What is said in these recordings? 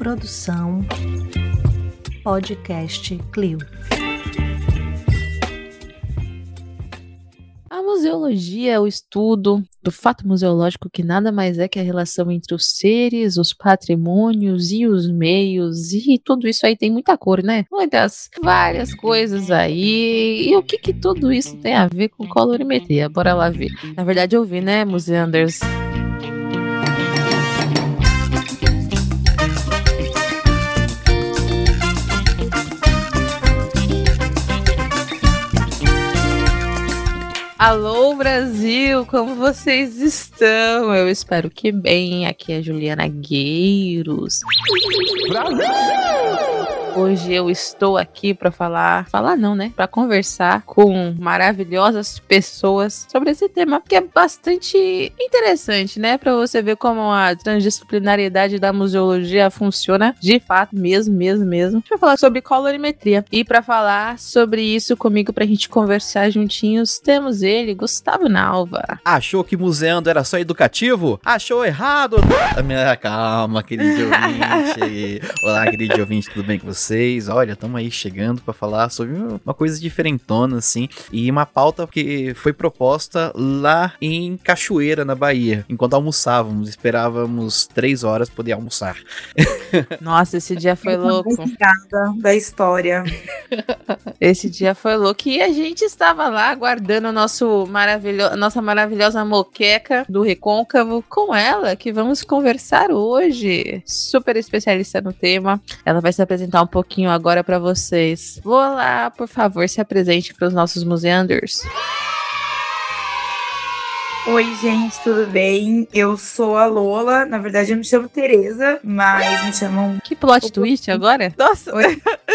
Produção Podcast Clio. A museologia é o estudo do fato museológico que nada mais é que a relação entre os seres, os patrimônios e os meios, e tudo isso aí tem muita cor, né? Muitas, várias coisas aí. E o que que tudo isso tem a ver com colorimetria? Bora lá ver. Na verdade eu vi, né, Museanders? Alô Brasil, como vocês estão? Eu espero que bem. Aqui é Juliana Gueiros. Brasil! Hoje eu estou aqui para falar, falar não, né? Para conversar com maravilhosas pessoas sobre esse tema que é bastante interessante, né? Para você ver como a transdisciplinariedade da museologia funciona de fato, mesmo, mesmo, mesmo. A gente vai falar sobre colorimetria. E para falar sobre isso comigo, pra gente conversar juntinhos, temos ele, Gustavo Nalva. Achou que museando era só educativo? Achou errado! Calma, querido ouvinte. Olá, querido ouvinte, tudo bem com você? Vocês. Olha, estamos aí chegando para falar sobre uma coisa diferentona, assim, e uma pauta que foi proposta lá em Cachoeira, na Bahia. Enquanto almoçávamos, esperávamos três horas poder almoçar. Nossa, esse dia foi louco. da história. esse dia foi louco e a gente estava lá aguardando nosso maravilho nossa maravilhosa moqueca do Recôncavo com ela, que vamos conversar hoje. Super especialista no tema. Ela vai se apresentar um pouquinho agora para vocês. Vou lá, por favor, se apresente para os nossos museanders. Oi, gente, tudo bem? Eu sou a Lola. Na verdade, eu me chamo Tereza, mas me chamam. Que plot twist agora? Nossa!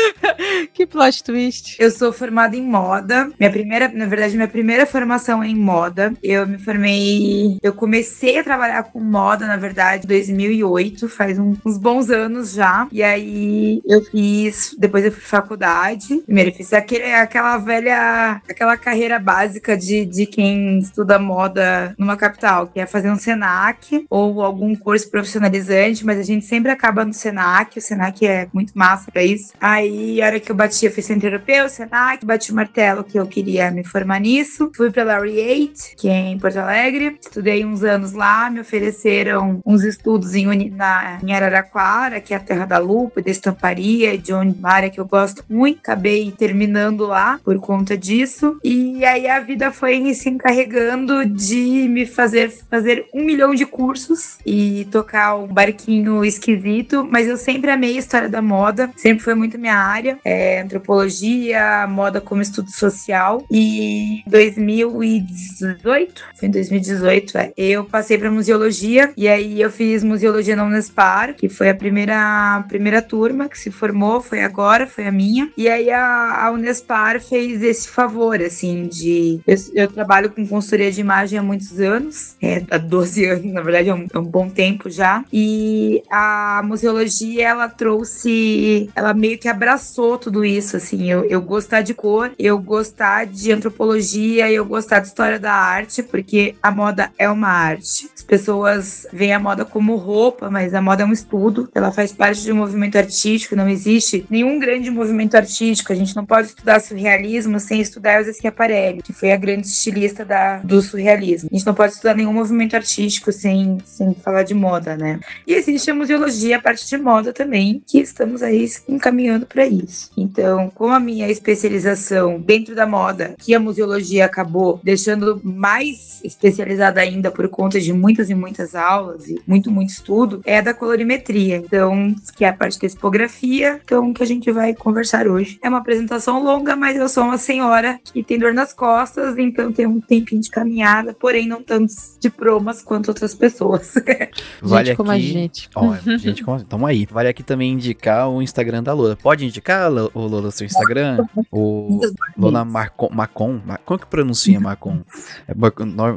que plot twist. Eu sou formada em moda. Minha primeira, na verdade, minha primeira formação é em moda. Eu me formei. Eu comecei a trabalhar com moda, na verdade, em 2008, faz uns bons anos já. E aí eu fiz. Depois eu fui faculdade. Primeiro, eu fiz aquele, aquela velha. aquela carreira básica de, de quem estuda moda numa capital, que é fazer um SENAC ou algum curso profissionalizante, mas a gente sempre acaba no SENAC, o SENAC é muito massa pra isso. Aí, a hora que eu bati, eu fiz Centro Europeu, SENAC, bati o martelo que eu queria me formar nisso. Fui pra Laureate, que é em Porto Alegre, estudei uns anos lá, me ofereceram uns estudos em, na, em Araraquara, que é a terra da lupa, da estamparia, de onde, uma área que eu gosto muito. Acabei terminando lá por conta disso. E aí a vida foi se encarregando de me fazer fazer um milhão de cursos e tocar um barquinho esquisito, mas eu sempre amei a história da moda, sempre foi muito minha área, é, antropologia, moda como estudo social. E 2018, foi em 2018, é, eu passei para museologia e aí eu fiz museologia na Unespar, que foi a primeira primeira turma que se formou, foi agora, foi a minha. E aí a, a Unespar fez esse favor, assim, de eu, eu trabalho com consultoria de imagem há muito muitos anos, é, há 12 anos, na verdade é um, é um, bom tempo já. E a museologia, ela trouxe, ela meio que abraçou tudo isso, assim, eu, eu gostar de cor, eu gostar de antropologia, eu gostar de história da arte, porque a moda é uma arte. As pessoas veem a moda como roupa, mas a moda é um estudo, ela faz parte de um movimento artístico, não existe nenhum grande movimento artístico, a gente não pode estudar surrealismo sem estudar Elza Schiaparelli, que foi a grande estilista da, do surrealismo. A gente não pode estudar nenhum movimento artístico sem, sem falar de moda, né? E existe a museologia, a parte de moda também, que estamos aí encaminhando para isso. Então, com a minha especialização dentro da moda, que a museologia acabou deixando mais especializada ainda por conta de muitas e muitas aulas e muito, muito estudo, é da colorimetria. Então, que é a parte da tipografia, então, que a gente vai conversar hoje. É uma apresentação longa, mas eu sou uma senhora que tem dor nas costas, então tem um tempinho de caminhada, porém não tantos diplomas quanto outras pessoas. vale gente como aqui... a gente. Ó, gente como... Tamo aí. Vale aqui também indicar o Instagram da Lola. Pode indicar, o Lola, seu Instagram? o Lola Marcon. Macon? Como que pronuncia Macon? É,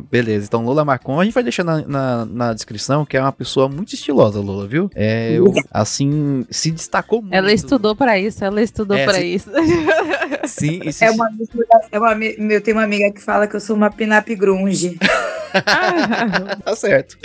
beleza, então Lola Macon, a gente vai deixar na, na, na, descrição, que é uma pessoa muito estilosa, Lola, viu? É, eu, assim, se destacou muito. Ela estudou para isso, ela estudou é, para se... isso. Sim, isso, é uma, é uma, eu tenho uma amiga que fala que eu sou uma pin-up grunge. tá certo.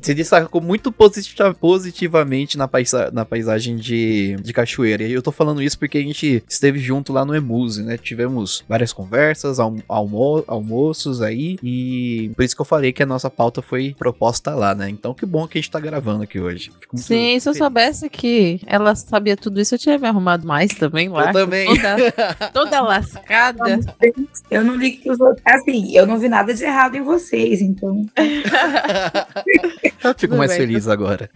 Se destacou muito positiva, positivamente na, paisa, na paisagem de, de cachoeira. E eu tô falando isso porque a gente esteve junto lá no Emuse, né? Tivemos várias conversas, almo, almo, almoços aí. E por isso que eu falei que a nossa pauta foi proposta lá, né? Então que bom que a gente tá gravando aqui hoje. Sim, se eu soubesse que ela sabia tudo isso, eu tinha me arrumado mais também lá. Eu também. Toda, toda lascada. Eu não li que os outros. Assim, eu não vi nada de errado em vocês, então. Fico mais bem. feliz agora.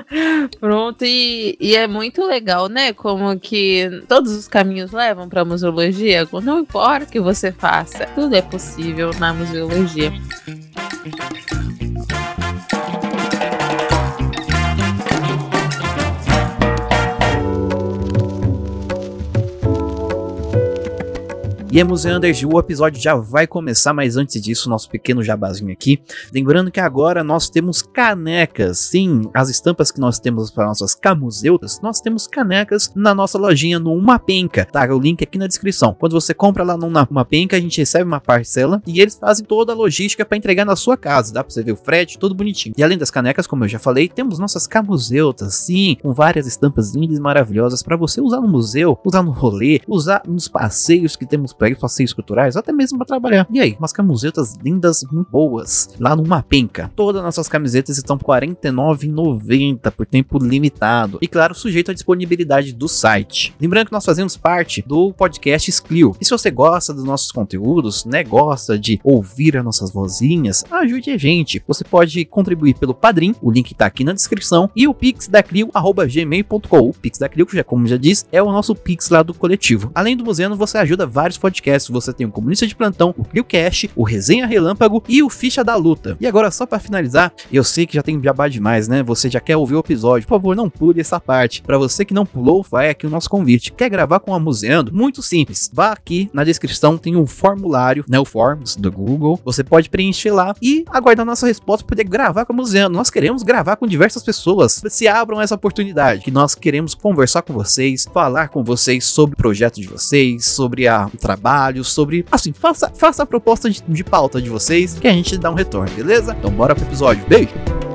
Pronto, e, e, é muito legal, né? Como que todos os caminhos levam para museologia. Não importa o que você faça, tudo é possível na museologia. E é Museanders, o episódio já vai começar, mas antes disso, nosso pequeno jabazinho aqui. Lembrando que agora nós temos canecas. Sim, as estampas que nós temos para nossas camuseutas, nós temos canecas na nossa lojinha no Uma Penca, tá? O link aqui na descrição. Quando você compra lá no Uma Penca, a gente recebe uma parcela e eles fazem toda a logística para entregar na sua casa. Dá para você ver o frete, tudo bonitinho. E além das canecas, como eu já falei, temos nossas camuseutas, sim, com várias estampas lindas e maravilhosas para você usar no museu, usar no rolê, usar nos passeios que temos pega passeios culturais, até mesmo para trabalhar. E aí, umas camisetas lindas, muito boas, lá numa penca. Todas nossas camisetas estão R$ 49,90 por tempo limitado. E claro, sujeito à disponibilidade do site. Lembrando que nós fazemos parte do podcast Sclio. E se você gosta dos nossos conteúdos, né, gosta de ouvir as nossas vozinhas, ajude a gente. Você pode contribuir pelo Padrim, o link tá aqui na descrição, e o pix da Clio@gmail.com. O pix da Clio, que já como já disse, é o nosso pix lá do coletivo. Além do museu, você ajuda vários podcasts podcast você tem o Comunista de Plantão, o CrioCast, o Resenha Relâmpago e o Ficha da Luta. E agora, só para finalizar, eu sei que já tem jabá demais, né? Você já quer ouvir o episódio, por favor, não pule essa parte. Para você que não pulou, vai aqui o nosso convite. Quer gravar com a Museando? Muito simples. Vá aqui na descrição, tem um formulário, né? O Forms do Google. Você pode preencher lá e aguardar nossa resposta para poder gravar com a Museando. Nós queremos gravar com diversas pessoas. Se abram essa oportunidade, que nós queremos conversar com vocês, falar com vocês sobre o projeto de vocês, sobre a, o trabalho trabalhos, sobre. Assim, faça, faça a proposta de, de pauta de vocês que a gente dá um retorno, beleza? Então bora pro episódio. Beijo!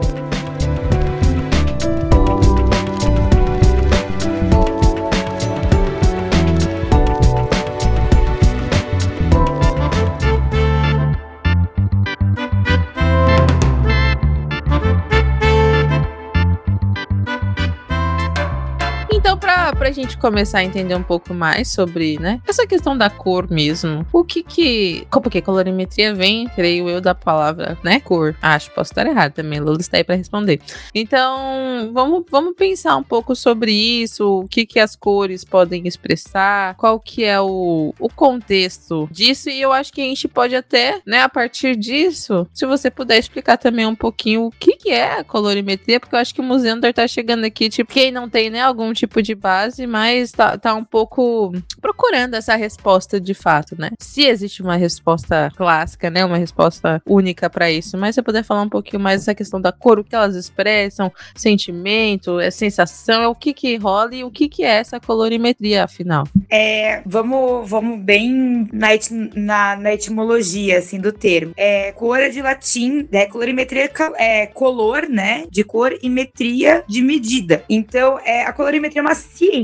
Pra gente começar a entender um pouco mais sobre, né, essa questão da cor mesmo. O que que. Porque colorimetria vem, creio eu, da palavra, né, cor. Acho, posso estar errado também. Lula está aí pra responder. Então, vamos, vamos pensar um pouco sobre isso, o que que as cores podem expressar, qual que é o, o contexto disso, e eu acho que a gente pode até, né, a partir disso, se você puder explicar também um pouquinho o que que é a colorimetria, porque eu acho que o Museu tá chegando aqui, tipo, quem não tem, né, algum tipo de base base, mas tá, tá um pouco procurando essa resposta de fato, né? Se existe uma resposta clássica, né? Uma resposta única para isso, mas eu puder falar um pouquinho mais dessa questão da cor, o que elas expressam, sentimento, é sensação, é o que que rola e o que que é essa colorimetria, afinal? É, vamos, vamos bem na, na, na etimologia, assim, do termo. É, cor é de latim, né? Colorimetria é color, né? De cor e metria de medida. Então, é, a colorimetria é uma ciência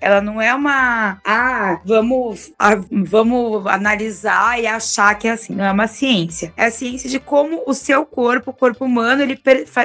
Ela não é uma. Ah, vamos, ah, vamos analisar e achar que é assim. Não é uma ciência. É a ciência de como o seu corpo, o corpo humano, ele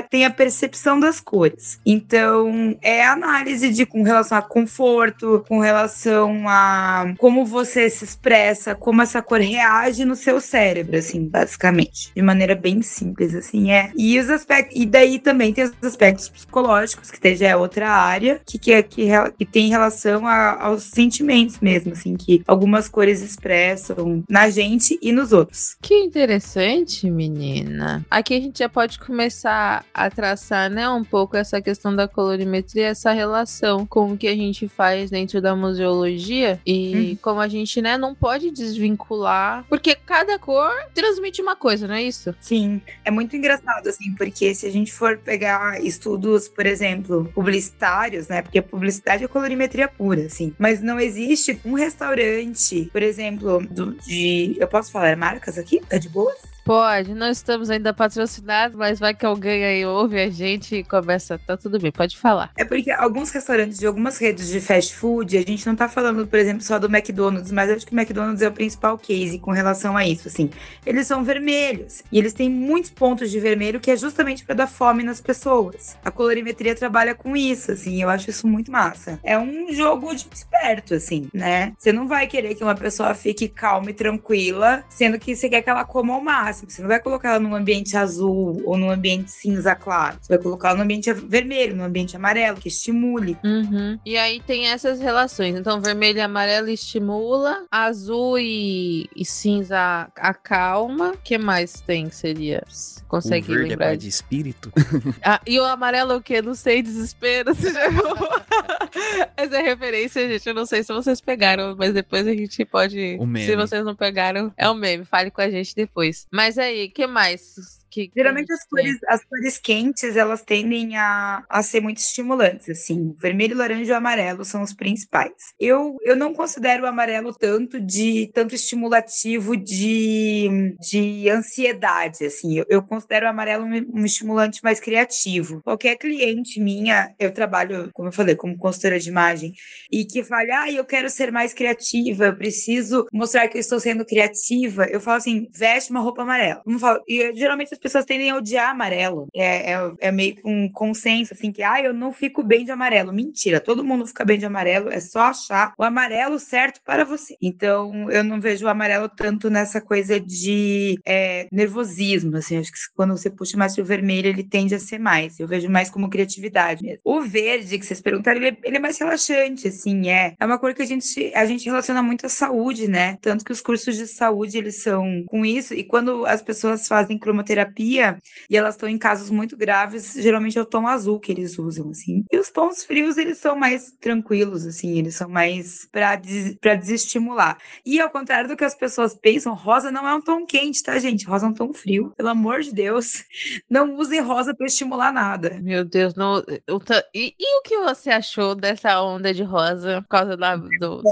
tem a percepção das cores. Então, é análise de com relação a conforto, com relação a como você se expressa, como essa cor reage no seu cérebro, assim, basicamente. De maneira bem simples, assim, é. E os aspectos. E daí também tem os aspectos psicológicos, que já é outra área, que, que, é, que, que tem relação a, aos sentimentos mesmo, assim, que algumas cores expressam na gente e nos outros. Que interessante, menina. Aqui a gente já pode começar a traçar, né, um pouco essa questão da colorimetria, essa relação com o que a gente faz dentro da museologia e uhum. como a gente, né, não pode desvincular, porque cada cor transmite uma coisa, não é isso? Sim, é muito engraçado, assim, porque se a gente for pegar estudos, por exemplo, publicitários, né, porque a publicidade é colorimetria pura, assim. Mas não existe um restaurante, por exemplo, do, de. Eu posso falar marcas aqui? Tá de boas? Pode, não estamos ainda patrocinados, mas vai que alguém aí ouve a gente e começa. Tá tudo bem, pode falar. É porque alguns restaurantes de algumas redes de fast food, a gente não tá falando, por exemplo, só do McDonald's, mas acho que o McDonald's é o principal case com relação a isso, assim. Eles são vermelhos e eles têm muitos pontos de vermelho que é justamente para dar fome nas pessoas. A colorimetria trabalha com isso, assim, eu acho isso muito massa. É um jogo de esperto, assim, né? Você não vai querer que uma pessoa fique calma e tranquila, sendo que você quer que ela coma ao máximo. Você não vai colocar ela num ambiente azul ou num ambiente cinza claro. Você vai colocar ela num ambiente vermelho, num ambiente amarelo, que estimule. Uhum. E aí tem essas relações. Então, vermelho e amarelo estimula, azul e, e cinza acalma. O que mais tem que seria? Você consegue o verde lembrar? É de espírito. ah, e o amarelo é o quê? Não sei, desespero. Você já Essa é referência, gente. Eu não sei se vocês pegaram, mas depois a gente pode. Se vocês não pegaram, é um meme. Fale com a gente depois. Mas aí, que mais? Que, Geralmente as cores, as cores quentes, elas tendem a, a ser muito estimulantes, assim. Vermelho, laranja e amarelo são os principais. Eu, eu não considero o amarelo tanto de tanto estimulativo de, de ansiedade, assim. Eu, eu considero o amarelo um, um, estimulante mais criativo. Qualquer cliente minha, eu trabalho, como eu falei, como consultora de imagem, e que fala, ah, eu quero ser mais criativa, eu preciso mostrar que eu estou sendo criativa, eu falo assim, veste uma roupa amarela. E geralmente as pessoas tendem a odiar amarelo. É, é, é meio que um consenso, assim, que, ah, eu não fico bem de amarelo. Mentira, todo mundo fica bem de amarelo, é só achar o amarelo certo para você. Então, eu não vejo o amarelo tanto nessa coisa de é, nervosismo, assim, acho que quando você puxa mais pro vermelho, ele tende a ser mais. Eu vejo mais como criatividade mesmo. O verde, que vocês perguntaram, ele, é, ele é mais relaxante, assim, é. É uma cor que a gente, a gente relaciona muito à saúde, né? Tanto que os cursos de saúde, eles são com isso, e quando as pessoas fazem cromoterapia, terapia e elas estão em casos muito graves, geralmente é o tom azul que eles usam, assim. E os tons frios, eles são mais tranquilos, assim, eles são mais para des pra desestimular. E ao contrário do que as pessoas pensam, rosa não é um tom quente, tá, gente? Rosa é um tom frio. Pelo amor de Deus, não usem rosa para estimular nada. Meu Deus, não. E, e, o que você achou dessa onda de rosa por causa da, do, do...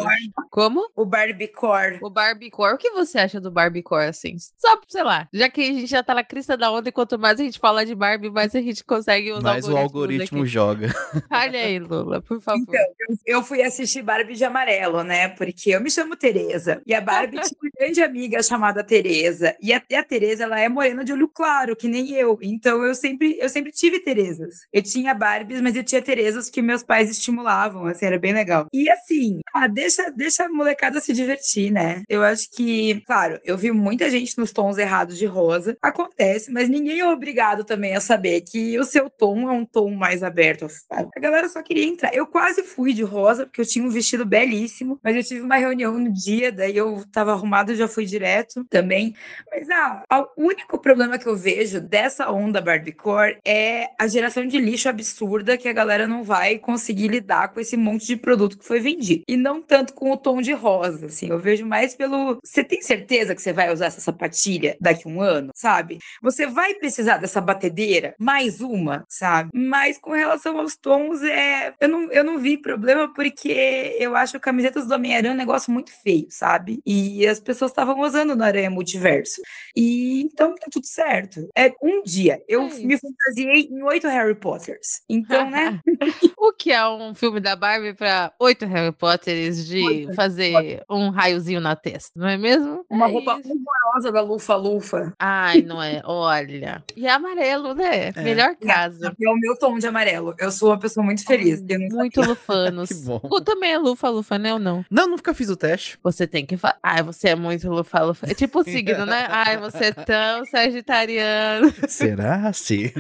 Como? O Barbiecore. O Barbiecore. O que você acha do Barbiecore, assim? Só, sei lá, já que a gente já tá na crista da onda e quanto mais a gente fala de Barbie, mais a gente consegue usar Mais o algoritmo aqui. joga. Olha aí, Lula, por favor. Então, eu, fui assistir Barbie de amarelo, né? Porque eu me chamo Tereza. E a Barbie tinha uma grande amiga chamada Tereza. E a, e a Tereza, ela é morena de olho claro, que nem eu. Então eu sempre, eu sempre tive Terezas. Eu tinha Barbies, mas eu tinha Terezas que meus pais estimulavam, assim, era bem legal. E assim, ah, deixa, deixa a molecada se divertir, né? Eu acho que, claro, eu vi muita gente nos tons errados de rosa. Acontece acontece, mas ninguém é obrigado também a saber que o seu tom é um tom mais aberto. A galera só queria entrar. Eu quase fui de rosa, porque eu tinha um vestido belíssimo, mas eu tive uma reunião no dia, daí eu tava arrumada e já fui direto também. Mas ah, o único problema que eu vejo dessa onda Barbiecore é a geração de lixo absurda que a galera não vai conseguir lidar com esse monte de produto que foi vendido. E não tanto com o tom de rosa, assim. Eu vejo mais pelo. Você tem certeza que você vai usar essa sapatilha daqui a um ano, sabe? Você vai precisar dessa batedeira? Mais uma, sabe? Mas com relação aos tons, é... eu, não, eu não vi problema porque eu acho camisetas do Homem-Aranha um negócio muito feio, sabe? E as pessoas estavam usando no Aranha Multiverso. E então tá tudo certo. É um dia. Eu é me fantasiei em oito Harry Potters. Então, né? o que é um filme da Barbie para oito Harry Potters de oito fazer um raiozinho na testa, não é mesmo? Uma é roupa horrorosa da Lufa-Lufa. Ai, não é. Olha. E é amarelo, né? É. Melhor casa. É o meu tom de amarelo. Eu sou uma pessoa muito feliz. muito lufanos. que bom. O também é lufa-lufa, né? Ou não? Não, nunca fiz o teste. Você tem que falar. Ai, você é muito lufa-lufa. É tipo o signo, né? Ai, você é tão sagitariano. Será? Sim.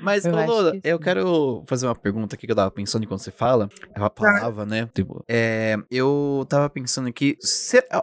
Mas, eu, Lola, que eu quero fazer uma pergunta aqui que eu tava pensando enquanto você fala. É uma palavra, né? Tipo, é, eu tava pensando aqui.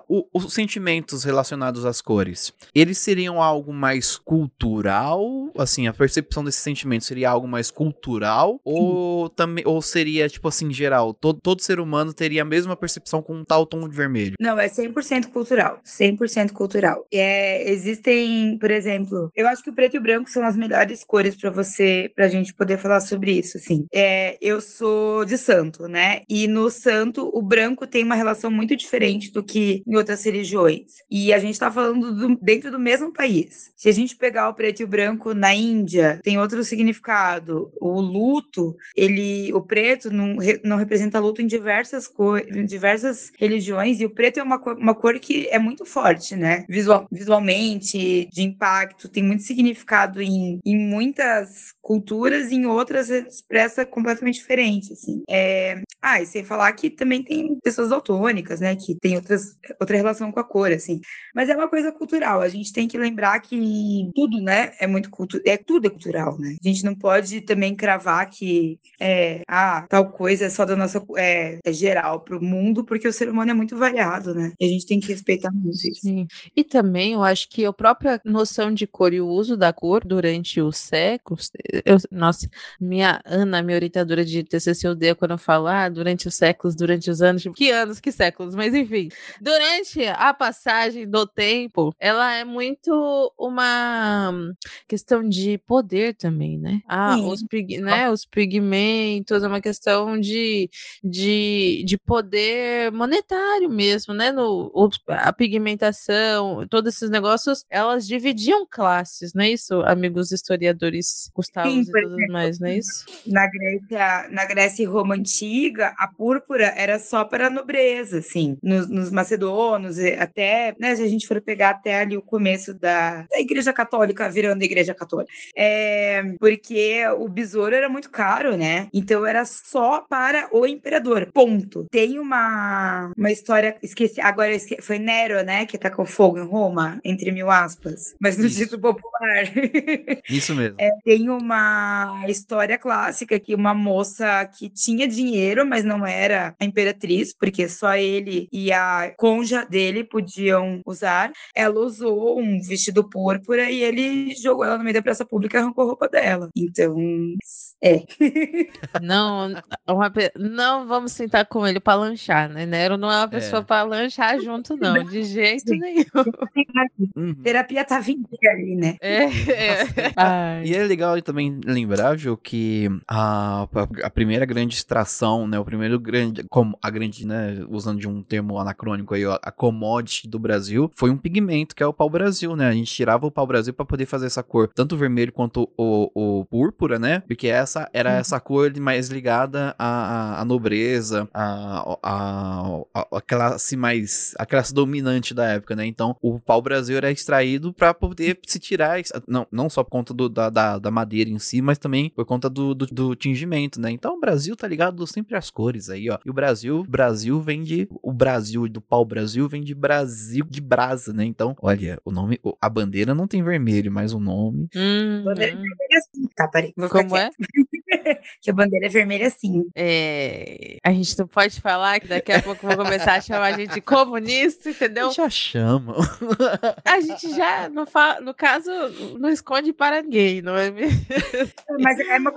O, os sentimentos relacionados às cores, eles seriam algo mais cultural? Assim, a percepção desse sentimento seria algo mais cultural? Ou também ou seria, tipo assim, geral? Todo, todo ser humano teria a mesma percepção com um tal tom de vermelho? Não, é 100% cultural. 100% cultural. É, existem, por exemplo, eu acho que o preto e o branco são as melhores cores para você, pra gente poder falar sobre isso, assim. É, eu sou de santo, né? E no santo, o branco tem uma relação muito diferente do que em outras religiões. E a gente tá falando do, dentro do mesmo país. Se a gente pegar o preto e o branco na Índia, tem outro significado. O luto, ele, o preto não, não representa luto em diversas cores, em diversas religiões, e o preto é uma cor, uma cor que é muito forte, né? Visual, visualmente, de impacto, tem muito significado em, em muitas culturas, em outras expressa completamente diferente, assim. É... Ah, e sem falar que também tem pessoas daltônicas, né? Que tem outras, outra relação com a cor, assim. Mas é uma coisa cultural. A gente tem que lembrar que tudo, né? É muito cultural. É tudo é cultural, né? A gente não pode também cravar que é, ah, tal coisa é só da nossa é, é geral para o mundo, porque o ser humano é muito variado, né? E a gente tem que respeitar muito isso. Sim. E também eu acho que a própria noção de cor e o uso da cor durante os séculos, eu, nossa, minha Ana, minha orientadora de TCC odeia quando eu falo, ah, durante os séculos, durante os anos, tipo, que anos, que séculos, mas enfim, durante a passagem do tempo, ela é muito uma questão de poder também, né? Ah, os, né, os pigmentos, é uma questão de, de, de poder monetário mesmo, né? No, a pigmentação, todos esses negócios, elas dividiam classes, não é isso, amigos historiadores Gustavo e tudo mais, não é isso? Na Grécia, na Grécia e Roma antiga, a púrpura era só para a nobreza, assim, nos, nos macedonos, até, né, se a gente for pegar até ali o começo da, da Igreja Católica virando Igreja Católica, é, porque o besouro era muito caro, né? Então era só para o imperador, ponto. Tem uma, uma história, esqueci, agora esqueci, foi Nero, né, que tacou fogo em Roma, entre mil aspas, mas no título popular. Isso mesmo. É, tem uma história clássica que uma moça que tinha dinheiro, mas não era a imperatriz, porque só ele e a conja dele podiam usar. Ela usou um vestido púrpura e ele jogou ela no meio da praça pública e arrancou a roupa dela. Então, é. Não, uma, não vamos sentar com ele para lanchar, né? Nero não é uma pessoa é. para lanchar junto, não, de jeito nenhum. Uhum. Terapia tá vindo ali, né? É, é. E é legal também lembrar, Ju, que a, a primeira grande extração, né? O primeiro grande, como a grande, né? Usando de um termo anacrônico aí, a commodity do Brasil foi um pigmento que é o pau-brasil, né? A gente tirava o pau-brasil para poder fazer essa cor, tanto o vermelho quanto o, o púrpura, né? Porque essa era uhum. essa cor mais ligada à, à nobreza, à, à, à, classe mais, a classe dominante da época, né? Então o pau-brasil era extraído para poder se tirar, não, não só por conta do, da, da, da, madeira em si, mas também por conta do, do, do, tingimento, né? Então o Brasil tá ligado sempre às cores aí, ó. E o Brasil, Brasil vem de, o Brasil do pau-brasil vem de Brasil de brasa, né? Então, olha, o nome, a bandeira não tem vermelho, mas o nome. Hum, bandeira hum. vermelha sim, tá? Peraí. Como é? you can que a bandeira é vermelha sim. É, a gente não pode falar que daqui a pouco vão começar a chamar a gente de comunista, entendeu? Já chamam. A gente já, no, no caso, não esconde para ninguém, não é mesmo? Mas é uma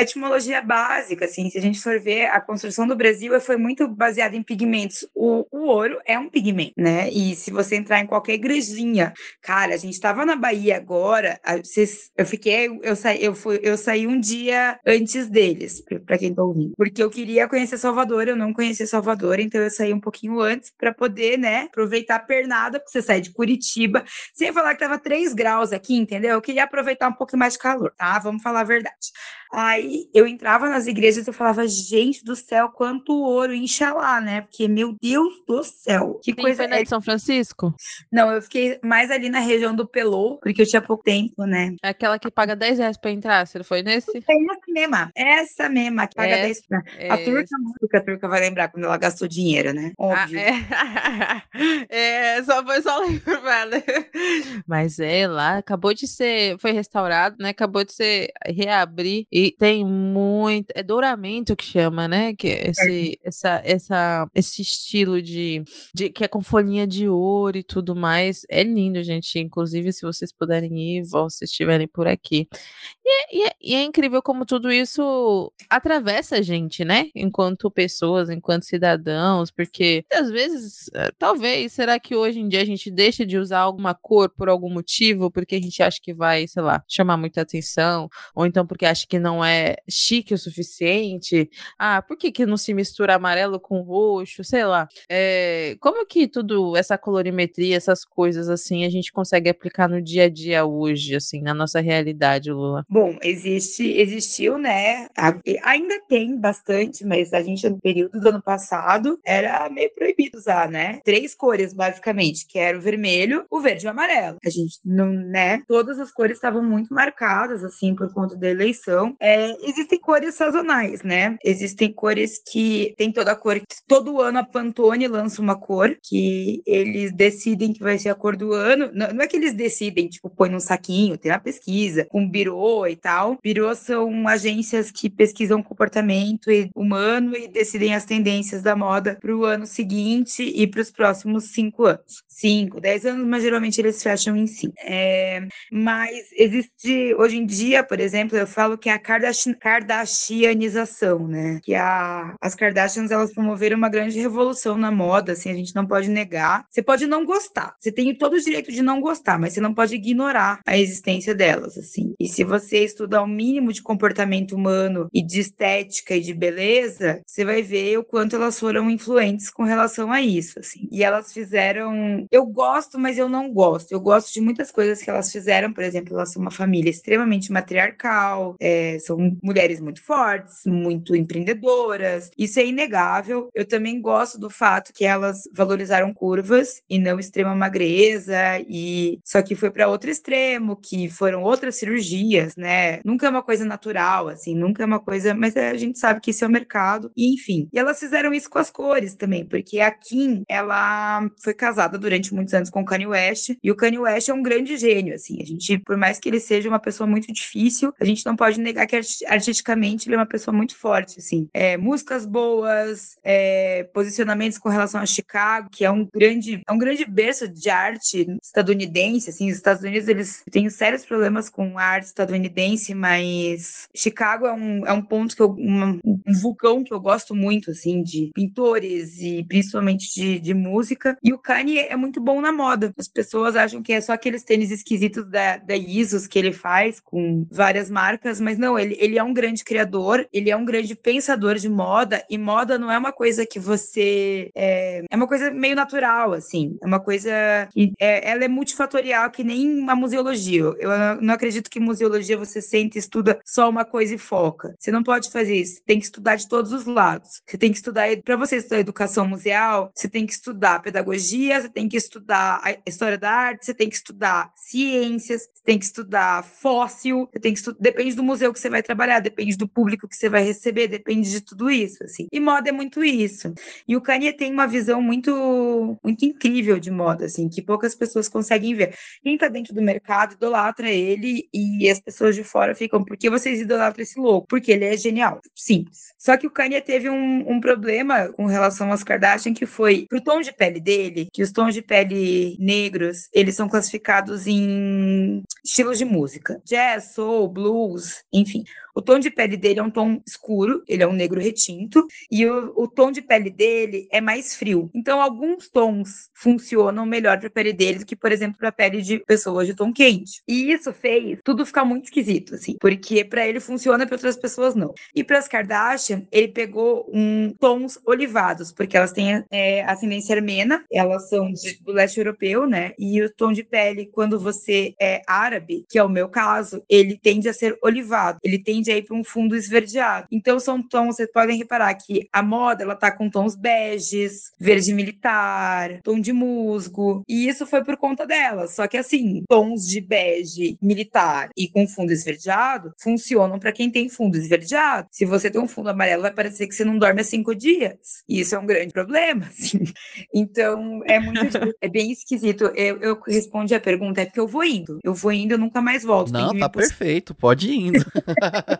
etimologia básica, assim, se a gente for ver, a construção do Brasil foi muito baseada em pigmentos. O, o ouro é um pigmento, né? E se você entrar em qualquer igrejinha, cara, a gente tava na Bahia agora, eu fiquei, eu saí, eu fui, eu saí um dia antes deles, para quem tá ouvindo, porque eu queria conhecer Salvador, eu não conhecia Salvador, então eu saí um pouquinho antes para poder, né, aproveitar a pernada, porque você sai de Curitiba, sem falar que tava 3 graus aqui, entendeu? Eu queria aproveitar um pouco mais de calor, tá? Vamos falar a verdade. Aí eu entrava nas igrejas e eu falava, gente do céu, quanto ouro, inxalá, né? Porque, meu Deus do céu, que Sim, coisa. Foi na de São Francisco? Não, eu fiquei mais ali na região do Pelô, porque eu tinha pouco tempo, né? É aquela que paga 10 reais pra entrar, você foi nesse? É essa mesma, essa mesma, que paga é, 10 reais. É a turca, a turca vai lembrar quando ela gastou dinheiro, né? Ah, Óbvio. Ah, é. é, só foi só lembrar, né? Mas é, lá acabou de ser, foi restaurado, né? Acabou de ser reabrir e tem muito. É douramento que chama, né? Que é esse, essa, essa, esse estilo de, de. que é com folhinha de ouro e tudo mais. É lindo, gente. Inclusive, se vocês puderem ir, se estiverem por aqui. E, é, e, é, e é incrível como tudo isso atravessa a gente, né? Enquanto pessoas, enquanto cidadãos, porque às vezes, eh, talvez, será que hoje em dia a gente deixa de usar alguma cor por algum motivo, porque a gente acha que vai, sei lá, chamar muita atenção, ou então porque acha que não é chique o suficiente? Ah, por que, que não se mistura amarelo com roxo? Sei lá. É, como que tudo, essa colorimetria, essas coisas assim, a gente consegue aplicar no dia a dia hoje, assim, na nossa realidade, Lula? Bom, existe, existiu, né? Ainda tem bastante, mas a gente no período do ano passado era meio proibido usar, né? Três cores, basicamente, que era o vermelho, o verde e o amarelo. A gente não, né? Todas as cores estavam muito marcadas, assim, por conta da eleição. É, existem cores sazonais, né? Existem cores que tem toda a cor. Todo ano a Pantone lança uma cor que eles decidem que vai ser a cor do ano. Não, não é que eles decidem, tipo, põe num saquinho, tem uma pesquisa com birô e tal. Birô são agências que pesquisam comportamento humano e decidem as tendências da moda para o ano seguinte e para os próximos cinco anos. Cinco, dez anos, mas geralmente eles fecham em cinco. É, mas existe, hoje em dia, por exemplo, eu falo que é a Kardashianização, né? Que a, as Kardashians, elas promoveram uma grande revolução na moda, assim, a gente não pode negar. Você pode não gostar, você tem todo o direito de não gostar, mas você não pode ignorar a existência delas, assim. E se você estudar o mínimo de comportamento humano e de estética e de beleza, você vai ver o quanto elas foram influentes com relação a isso, assim. E elas fizeram. Eu gosto, mas eu não gosto. Eu gosto de muitas coisas que elas fizeram, por exemplo, elas são uma família extremamente matriarcal, é, são mulheres muito fortes, muito empreendedoras. Isso é inegável. Eu também gosto do fato que elas valorizaram curvas e não extrema magreza, e só que foi para outro extremo, que foram outras cirurgias, né? Nunca é uma coisa natural, assim, nunca é uma coisa, mas a gente sabe que isso é o mercado, e enfim. E elas fizeram isso com as cores também, porque a Kim, ela foi casada durante muitos anos com o Kanye West, e o Kanye West é um grande gênio, assim. A gente, por mais que ele seja uma pessoa muito difícil, a gente não pode negar que artisticamente ele é uma pessoa muito forte, assim. É, músicas boas, é, posicionamentos com relação a Chicago, que é um grande, é um grande berço de arte estadunidense, assim. Os Estados Unidos, eles têm sérios problemas com a arte estadunidense, mas Chicago é um, é um ponto que eu, um, vulcão que eu gosto muito, assim, de pintores e principalmente de, de música. E o Kanye é muito bom na moda. As pessoas acham que é só aqueles tênis esquisitos da, da Isos que ele faz com várias marcas, mas não, ele, ele é um grande criador, ele é um grande pensador de moda, e moda não é uma coisa que você. É, é uma coisa meio natural, assim. É uma coisa. Que, é, ela é multifatorial, que nem uma museologia. Eu não acredito que museologia você sente e estuda só uma coisa e foca. Você não pode fazer isso. Tem que estudar de todos os lados. Você tem que estudar. Para você estudar educação museal, você tem que estudar pedagogia, você tem que estudar a história da arte, você tem que estudar ciências, você tem que estudar fóssil, você tem que estudar. Depende do museu que você vai trabalhar, depende do público que você vai receber, depende de tudo isso, assim. E moda é muito isso. E o Kanye tem uma visão muito, muito incrível de moda, assim, que poucas pessoas conseguem ver. Quem tá dentro do mercado idolatra ele e as pessoas de fora ficam, por que vocês idolatram esse louco? Porque ele é genial. Simples. Só que o Kanye teve um, um problema com relação às Kardashian, que foi pro tom de pele dele, que os tons de pele negros, eles são classificados em estilos de música. Jazz, soul, blues, enfim. O tom de pele dele é um tom escuro, ele é um negro retinto, e o, o tom de pele dele é mais frio. Então, alguns tons funcionam melhor para a pele dele do que, por exemplo, para a pele de pessoas de tom quente. E isso fez tudo ficar muito esquisito, assim, porque para ele funciona, para outras pessoas não. E para as Kardashian, ele pegou um, tons olivados, porque elas têm é, ascendência armena, elas são de, do leste europeu, né? E o tom de pele, quando você é árabe, que é o meu caso, ele tende a ser olivado, ele tende tende a ir para um fundo esverdeado. Então são tons, vocês podem reparar que a moda ela tá com tons beges, verde militar, tom de musgo, e isso foi por conta dela. Só que assim, tons de bege militar e com fundo esverdeado funcionam para quem tem fundo esverdeado. Se você tem um fundo amarelo, vai parecer que você não dorme há cinco dias. E isso é um grande problema, assim. Então, é muito é bem esquisito. Eu, eu respondi a pergunta, é porque eu vou indo. Eu vou indo, eu nunca mais volto. Não, tá perfeito, pode ir indo.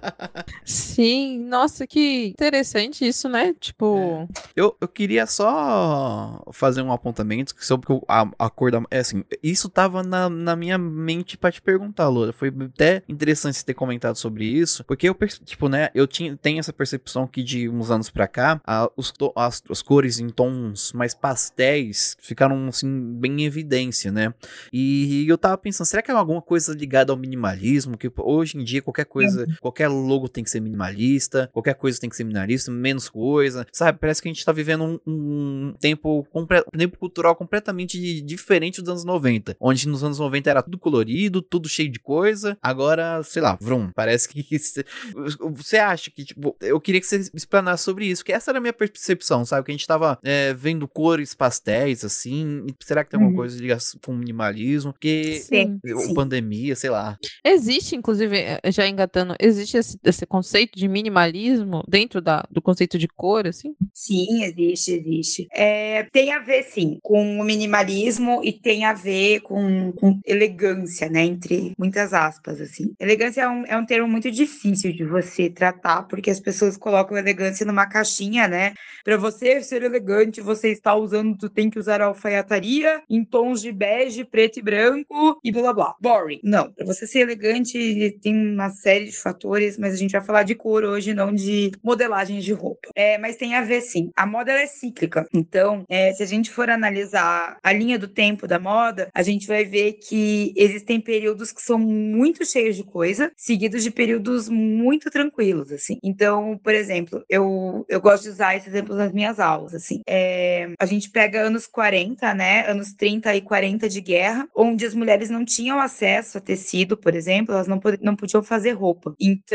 Sim, nossa, que interessante isso, né? Tipo. É. Eu, eu queria só fazer um apontamento sobre a, a cor da. É assim, isso tava na, na minha mente pra te perguntar, Loura. Foi até interessante você ter comentado sobre isso, porque eu, tipo, né, eu tinha, tenho essa percepção que de uns anos pra cá, a, os, as, as cores em tons mais pastéis ficaram, assim, bem em evidência, né? E eu tava pensando, será que é alguma coisa ligada ao minimalismo? Que hoje em dia qualquer coisa, uhum. qualquer logo tem que ser minimalista, qualquer coisa tem que ser minimalista, menos coisa, sabe? Parece que a gente tá vivendo um, um tempo, um tempo cultural completamente diferente dos anos 90, onde nos anos 90 era tudo colorido, tudo cheio de coisa, agora, sei lá, vrum, parece que você acha que, tipo, eu queria que você explanasse sobre isso, que essa era a minha percepção, sabe? Que a gente tava é, vendo cores pastéis, assim, será que tem alguma uhum. coisa ligação com minimalismo? Porque sim, sim. pandemia, sei lá. Existe, inclusive, eh, já engatando, existe esse, esse conceito de minimalismo dentro da, do conceito de cor, assim? Sim, existe, existe. É, tem a ver, sim, com o minimalismo e tem a ver com, com elegância, né? Entre muitas aspas, assim. Elegância é um, é um termo muito difícil de você tratar, porque as pessoas colocam elegância numa caixinha, né? Para você ser elegante, você está usando, tu tem que usar alfaiataria em tons de bege, preto e branco e blá blá blá. Boring. Não. Para você ser elegante, tem uma série de fatores, mas a gente vai falar de cor hoje, não de modelagens de roupa. É, mas tem a ver sim. A moda é cíclica. Então, é, se a gente for analisar a linha do tempo da moda, a gente vai ver que existem períodos que são muito cheios de coisa, seguidos de períodos muito tranquilos, assim. Então, por exemplo, eu, eu gosto de usar esse exemplo nas minhas aulas, assim. É, a gente pega anos 40, né? Anos 30 e 40 de guerra, onde as mulheres não tinham acesso a tecido, por exemplo, elas não, não podiam fazer roupa. Então,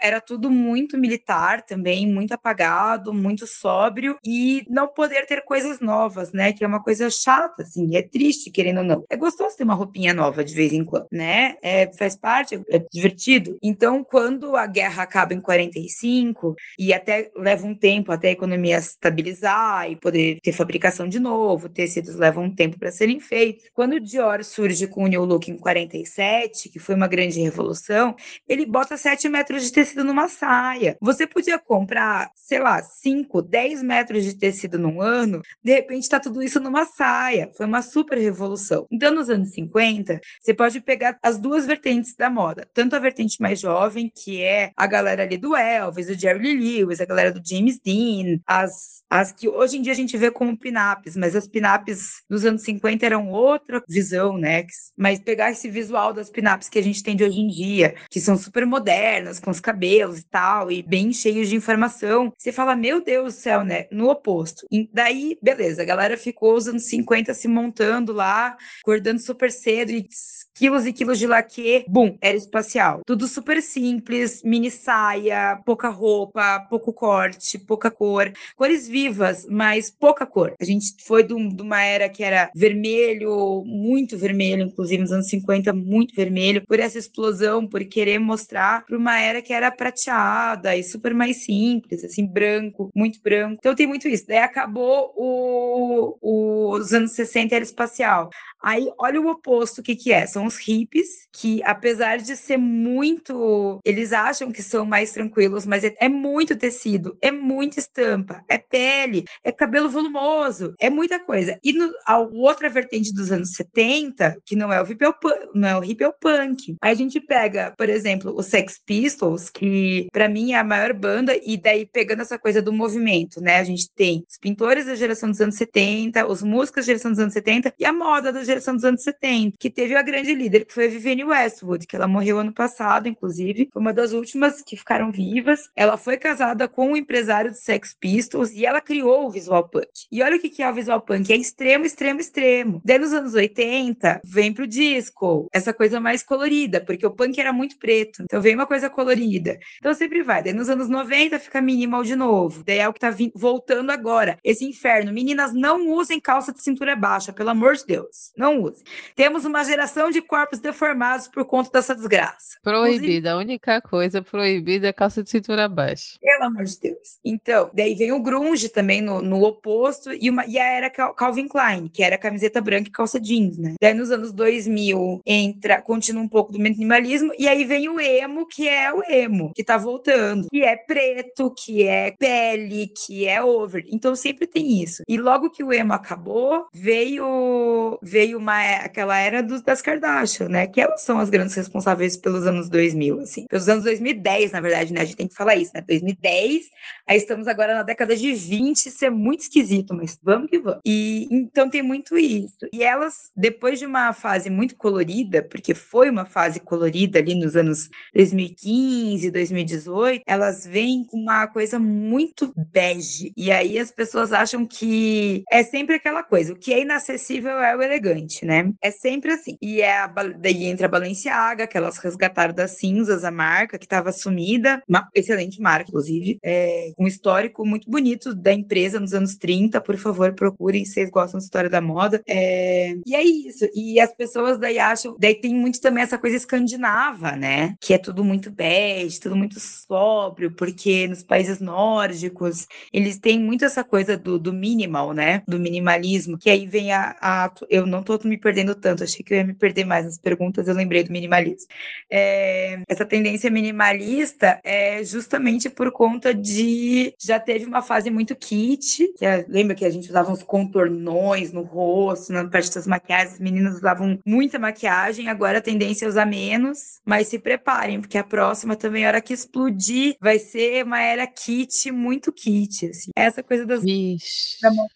era tudo muito militar também, muito apagado, muito sóbrio e não poder ter coisas novas, né? Que é uma coisa chata, assim, é triste, querendo ou não. É gostoso ter uma roupinha nova de vez em quando, né? É, faz parte, é divertido. Então, quando a guerra acaba em 45 e até leva um tempo até a economia estabilizar e poder ter fabricação de novo, tecidos levam um tempo para serem feitos. Quando o Dior surge com o New Look em 47, que foi uma grande revolução, ele bota 7 metros de tecido numa saia. Você podia comprar, sei lá, 5, 10 metros de tecido num ano, de repente está tudo isso numa saia. Foi uma super revolução. Então, nos anos 50, você pode pegar as duas vertentes da moda, tanto a vertente mais jovem, que é a galera ali do Elvis, do Jerry Lee Lewis, a galera do James Dean, as, as que hoje em dia a gente vê como pinaps, mas as pinaps dos anos 50 eram outra visão, né? Mas pegar esse visual das pinaps que a gente tem de hoje em dia, que são super modernas, com os cabelos e tal, e bem cheios de informação, você fala, meu Deus do céu, né? No oposto. E daí, beleza, a galera ficou os anos 50 se montando lá, acordando super cedo e quilos e quilos de laque, bum, era espacial. Tudo super simples, mini saia, pouca roupa, pouco corte, pouca cor, cores vivas, mas pouca cor. A gente foi de, uma era que era vermelho, muito vermelho, inclusive nos anos 50, muito vermelho, por essa explosão, por querer mostrar para uma era que era prateada e super mais simples, assim, branco, muito branco. Então tem muito isso. Daí acabou o, o, os anos 60 era espacial. Aí, olha o oposto, o que que é? São os hippies, que apesar de ser muito... Eles acham que são mais tranquilos, mas é, é muito tecido, é muita estampa, é pele, é cabelo volumoso, é muita coisa. E no, a outra vertente dos anos 70, que não é o hippie, é o não é o hippie, é o punk. Aí a gente pega, por exemplo, os Sex Pistols, que para mim é a maior banda, e daí pegando essa coisa do movimento, né? A gente tem os pintores da geração dos anos 70, os músicos da geração dos anos 70 e a moda da geração dos anos 70, que teve a grande líder, que foi a Vivienne Westwood, que ela morreu ano passado, inclusive, foi uma das últimas que ficaram vivas. Ela foi casada com um empresário do Sex Pistols e ela criou o visual punk. E olha o que é o visual punk, é extremo, extremo, extremo. Daí nos anos 80, vem pro disco, essa coisa mais colorida, porque o punk era muito preto, então vem uma coisa colorida. Então sempre vai. Daí nos anos 90 fica minimal de novo. Daí é o que tá voltando agora. Esse inferno. Meninas, não usem calça de cintura baixa, pelo amor de Deus. Não use. Temos uma geração de corpos deformados por conta dessa desgraça. Proibida. A única coisa proibida é calça de cintura baixa. Pelo amor de Deus. Então, daí vem o grunge também no, no oposto e, uma, e a era Calvin Klein, que era camiseta branca e calça jeans, né? Daí nos anos 2000 entra, continua um pouco do minimalismo e aí vem o emo, que é o emo, que tá voltando, que é preto, que é pele, que é over. Então sempre tem isso. E logo que o emo acabou, veio veio uma aquela era dos, das Kardashian, né? Que elas são as grandes responsáveis pelos anos 2000, assim. Pelos anos 2010, na verdade, né? A gente tem que falar isso, né? 2010, aí estamos agora na década de 20, isso é muito esquisito, mas vamos que vamos. E então tem muito isso. E elas, depois de uma fase muito colorida, porque foi uma fase colorida ali nos anos 2015, 2018, elas vêm com uma coisa muito bege. E aí as pessoas acham que é sempre aquela coisa, o que é inacessível é o elegante, né? É sempre assim. E é a, daí entra a Balenciaga, que elas resgataram das cinzas a marca, que estava sumida, uma excelente marca, inclusive, é, um histórico muito bonito da empresa nos anos 30, por favor, procurem, se vocês gostam da história da moda. É, e é isso. E as pessoas daí acham, daí tem muito também essa coisa escandinava, né? Que é tudo muito bege, tudo muito sóbrio, porque nos países nórdicos eles têm muito essa coisa do, do minimal, né? Do minimalismo, que aí vem a, a, Eu não tô me perdendo tanto, achei que eu ia me perder mais nas perguntas, eu lembrei do minimalismo. É, essa tendência minimalista é justamente por conta de. Já teve uma fase muito kit, que é, lembra que a gente usava uns contornões no rosto, na parte das maquiagens, as meninas usavam muita maquiagem, agora a tendência é usar menos, mas se preparem, porque a próxima também, a hora que explodir, vai ser uma era kit, muito kit, assim. Essa coisa das... Vixe. Da mão.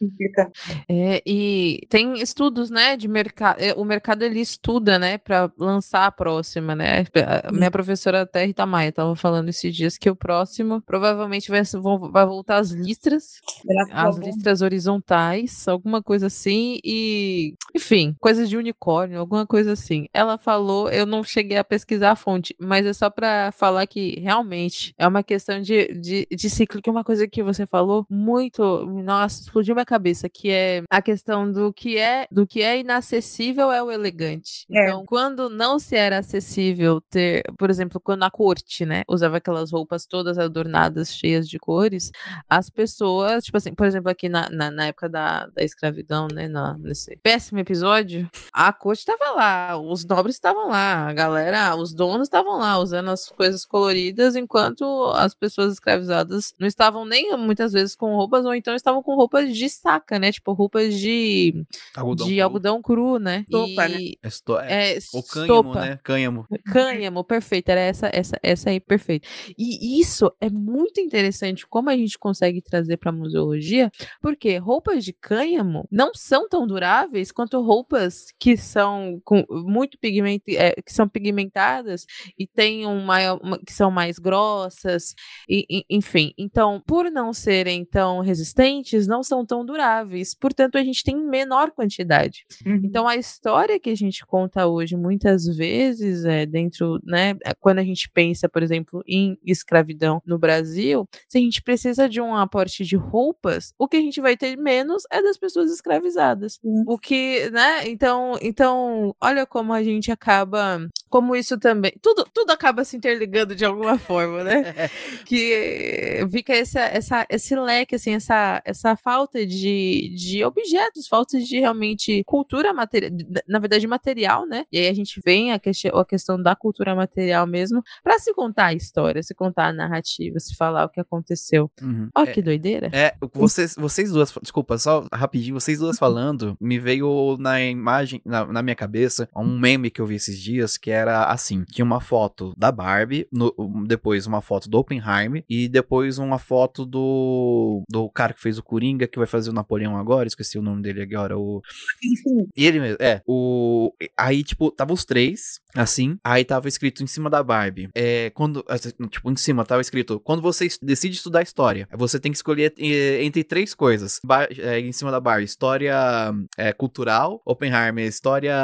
É, e tem estudos, né, de mercado, o mercado ele estuda, né, para lançar a próxima, né, a minha professora até Rita Maia tava falando esses dias que o próximo provavelmente vai, vai voltar as listras, as listras horizontais, alguma coisa assim, e, enfim, coisas de unicórnio, alguma coisa assim. Ela falou, eu não cheguei a pesquisar a fonte, mas é só para falar que realmente é uma questão de, de, de ciclo, que é uma coisa que você falou muito, nossa, explodiu minha cabeça, que é a questão do que é do que é inacessível é o elegante. É. Então, quando não se era acessível ter, por exemplo, quando a corte, né, usava aquelas roupas todas adornadas, cheias de cores, as pessoas, tipo assim, por exemplo, aqui na, na, na época da, da escravidão, né, na, nesse péssimo episódio, a corte estava lá, os nobres estavam lá, a galera, os donos estavam lá, usando as coisas coloridas, enquanto as pessoas escravizadas não estavam nem muitas vezes com roupas, ou então estavam com roupas de saca, né, tipo roupas de algodão, de cru. Algodão cru, né? Sopa, né? É, esto, é, é, o cânhamo, né? Cânhamo. Cânhamo, perfeito, era essa, essa, essa aí, perfeito. E isso é muito interessante, como a gente consegue trazer para museologia, porque roupas de cânhamo não são tão duráveis quanto roupas que são com muito pigmento, é, que são pigmentadas e têm um maior, uma, que são mais grossas, e, e, enfim. Então, por não serem tão resistentes, não são tão duráveis. Portanto, a gente tem menor quantidade. Uhum. Então, a história que a gente conta hoje, muitas vezes, é dentro, né, é, quando a gente pensa, por exemplo, em escravidão no Brasil, se a gente precisa de um aporte de roupas, o que a gente vai ter menos é das pessoas escravizadas. Uhum. O que, né? Então, então, olha como a gente acaba, como isso também, tudo, tudo acaba se interligando de alguma forma, né? que fica essa, essa, esse leque, assim, essa, essa falta de, de objetos, falta de realmente cultura material, na verdade material, né? E aí a gente vem a, que a questão da cultura material mesmo, para se contar a história, se contar a narrativa, se falar o que aconteceu. Uhum. Olha é, que doideira. É, vocês, vocês duas, desculpa, só rapidinho, vocês duas falando, me veio na imagem, na, na minha cabeça, um meme que eu vi esses dias, que era assim, tinha uma foto da Barbie, no, depois uma foto do Oppenheim, e depois uma foto do, do cara que fez o Coringa, que vai fazer o Napoleão agora, esqueci o nome dele agora, o... Ele mesmo, é, o... Aí, tipo, tava os três, assim, aí tava escrito em cima da Barbie, é, quando, assim, tipo, em cima tava escrito, quando você decide estudar história, você tem que escolher entre três coisas, é, em cima da Barbie, história é, cultural, Oppenheimer, história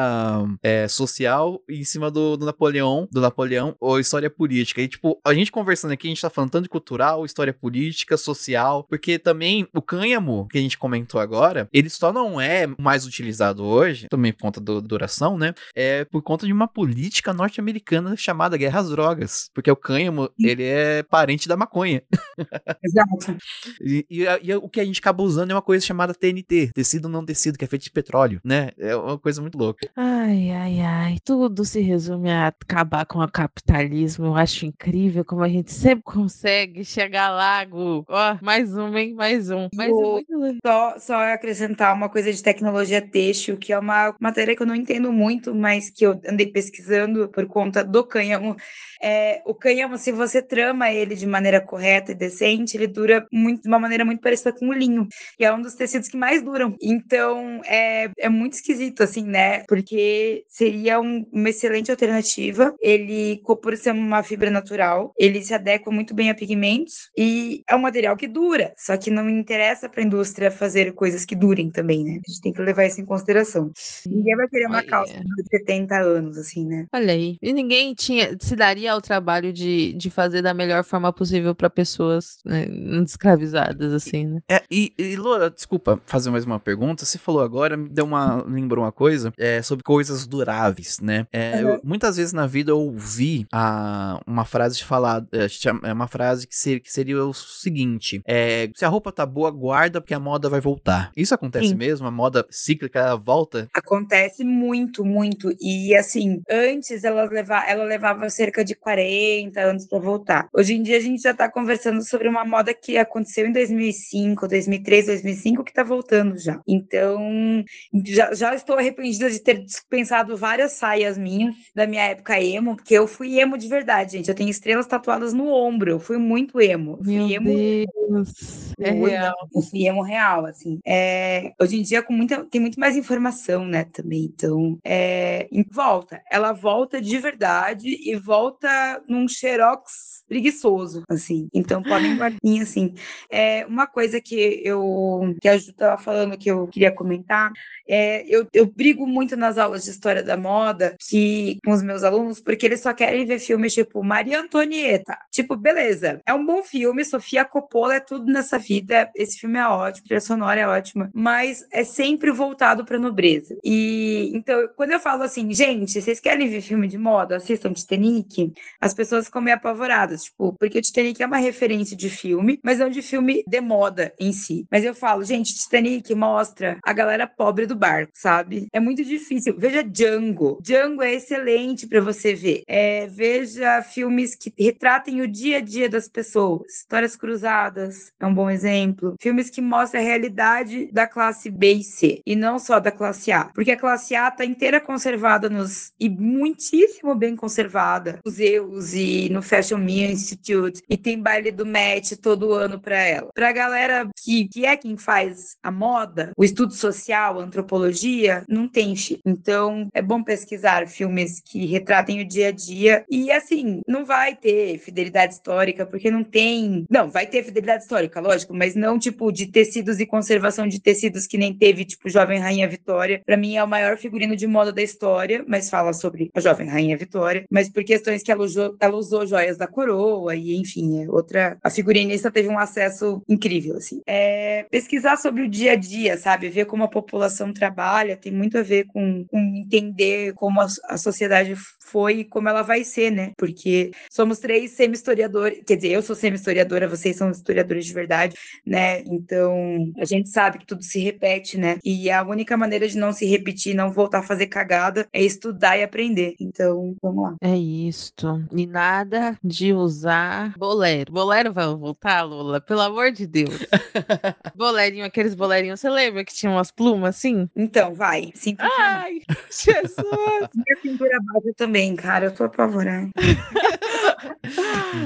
é, social, e em cima do do, do Napoleão, do Napoleão, ou história política. E, tipo, a gente conversando aqui, a gente tá falando tanto de cultural, história política, social, porque também o cânhamo, que a gente comentou agora, ele só não é mais utilizado hoje, também por conta da duração, né? É por conta de uma política norte-americana chamada Guerra às Drogas. Porque o cânhamo, ele é parente da maconha. Exato. E, e, e, o que a gente acaba usando é uma coisa chamada TNT, tecido não tecido, que é feito de petróleo, né? É uma coisa muito louca. Ai, ai, ai. Tudo se resume a acabar com o capitalismo. Eu acho incrível como a gente sempre consegue chegar lá, Gu. Ó, mais um, hein? Mais um. Mais um. Muito... Só, só acrescentar uma coisa de tecnologia têxtil, que é uma matéria que eu não entendo muito, mas que eu andei pesquisando por conta do cânhamo. É, o cânhamo, se você trama ele de maneira correta e decente, ele dura muito, de uma maneira muito parecida com o linho, que é um dos tecidos que mais duram. Então, é, é muito esquisito, assim, né? Porque seria um, uma excelente alternativa. Ele, por ser uma fibra natural, ele se adequa muito bem a pigmentos e é um material que dura. Só que não interessa para a indústria fazer coisas que durem também, né? A gente tem que levar isso em consideração. Ninguém vai querer uma calça de 70 anos, assim, né? Olha aí. E ninguém tinha se daria ao trabalho de, de fazer da melhor forma possível para pessoas né, escravizadas, assim, né? É, e, e Laura, desculpa fazer mais uma pergunta. Você falou agora, me deu uma. lembrou uma coisa é, sobre coisas duráveis, né? É, uhum. eu, muitas vezes na vida eu ouvi a, uma frase de falar. É, é uma frase que, ser, que seria o seguinte: é, se a roupa tá boa, guarda, porque a moda vai voltar. Isso acontece Sim. mesmo? A moda cíclica volta? Acontece muito, muito. E assim, antes ela, leva, ela levava cerca de 40 anos para voltar. Hoje em dia a gente já tá conversando sobre uma moda que aconteceu em 2005, 2003, 2005, que tá voltando já. Então, já, já estou arrependida de ter dispensado várias saias minhas da minha época emo, porque eu fui emo de verdade, gente. Eu tenho estrelas tatuadas no ombro. Eu fui muito emo. Meu fui emo. Deus. É real. Eu fui emo real, assim. É, hoje em dia, com muita, tem muito mais informação, né, também. Então, é, volta. Ela volta de verdade e volta num xerox preguiçoso, assim. Então, podem guardar, assim. É, uma coisa que eu, que a Ju tava falando que eu queria comentar, é, eu, eu brigo muito nas aulas de história da moda que, com os meus alunos, porque eles só querem ver filmes tipo Maria Antonieta. Tipo, beleza, é um bom filme, Sofia Coppola é tudo nessa vida, esse filme é ótimo, a trilha sonora é ótima, mas é sempre voltado pra nobreza. E então, quando eu falo assim, gente, vocês querem ver filme de moda? Assistam Titanic, as pessoas ficam meio apavoradas, tipo, porque o Titanic é uma referência de filme, mas não de filme de moda em si. Mas eu falo, gente, Titanic mostra a galera pobre do barco, sabe? É muito difícil. Veja Django. Django é excelente para você ver. É, veja filmes que retratem o dia a dia das pessoas. Histórias Cruzadas é um bom exemplo. Filmes que mostram a realidade da classe B e C e não só da classe A, porque a classe A tá inteira conservada nos e muitíssimo bem conservada, museus e no Fashion Media Institute e tem baile do Met todo ano para ela. Para a galera que, que é quem faz a moda, o estudo social, a antropologia, não tem chip. Então é bom pesquisar filmes que retratem o dia a dia e assim, não vai ter fidelidade histórica porque não tem, não, vai ter fidelidade histórica, lógico, mas não tipo de tecidos e conservação de tecidos que nem teve tipo Jovem Rainha Vitória. Para mim é o maior figurino de moda da história, mas fala sobre a Jovem Rainha Vitória, mas por questões que ela usou, ela usou joias da coroa e enfim, é outra. A figurinista teve um acesso incrível, assim. É, pesquisar sobre o dia a dia, sabe? Ver como a população trabalha tem muito a ver com, com entender como a, a sociedade foi e como ela vai ser, né? Porque somos três semi-historiadores, quer dizer, eu sou semi-historiadora, vocês são historiadores de verdade, né? Então, a gente sabe que tudo se repete, né? E a única maneira de não se repetir, não voltar a fazer cagada, é estudar e aprender. Então, vamos lá. É isto. E nada de usar bolero. Bolero vai voltar, Lula? Pelo amor de Deus. Bolerinho, aqueles bolerinhos, você lembra que tinha umas plumas assim? Então, vai. Sim. Ai, Jesus! Minha pintura base também, cara. Eu tô apavorada.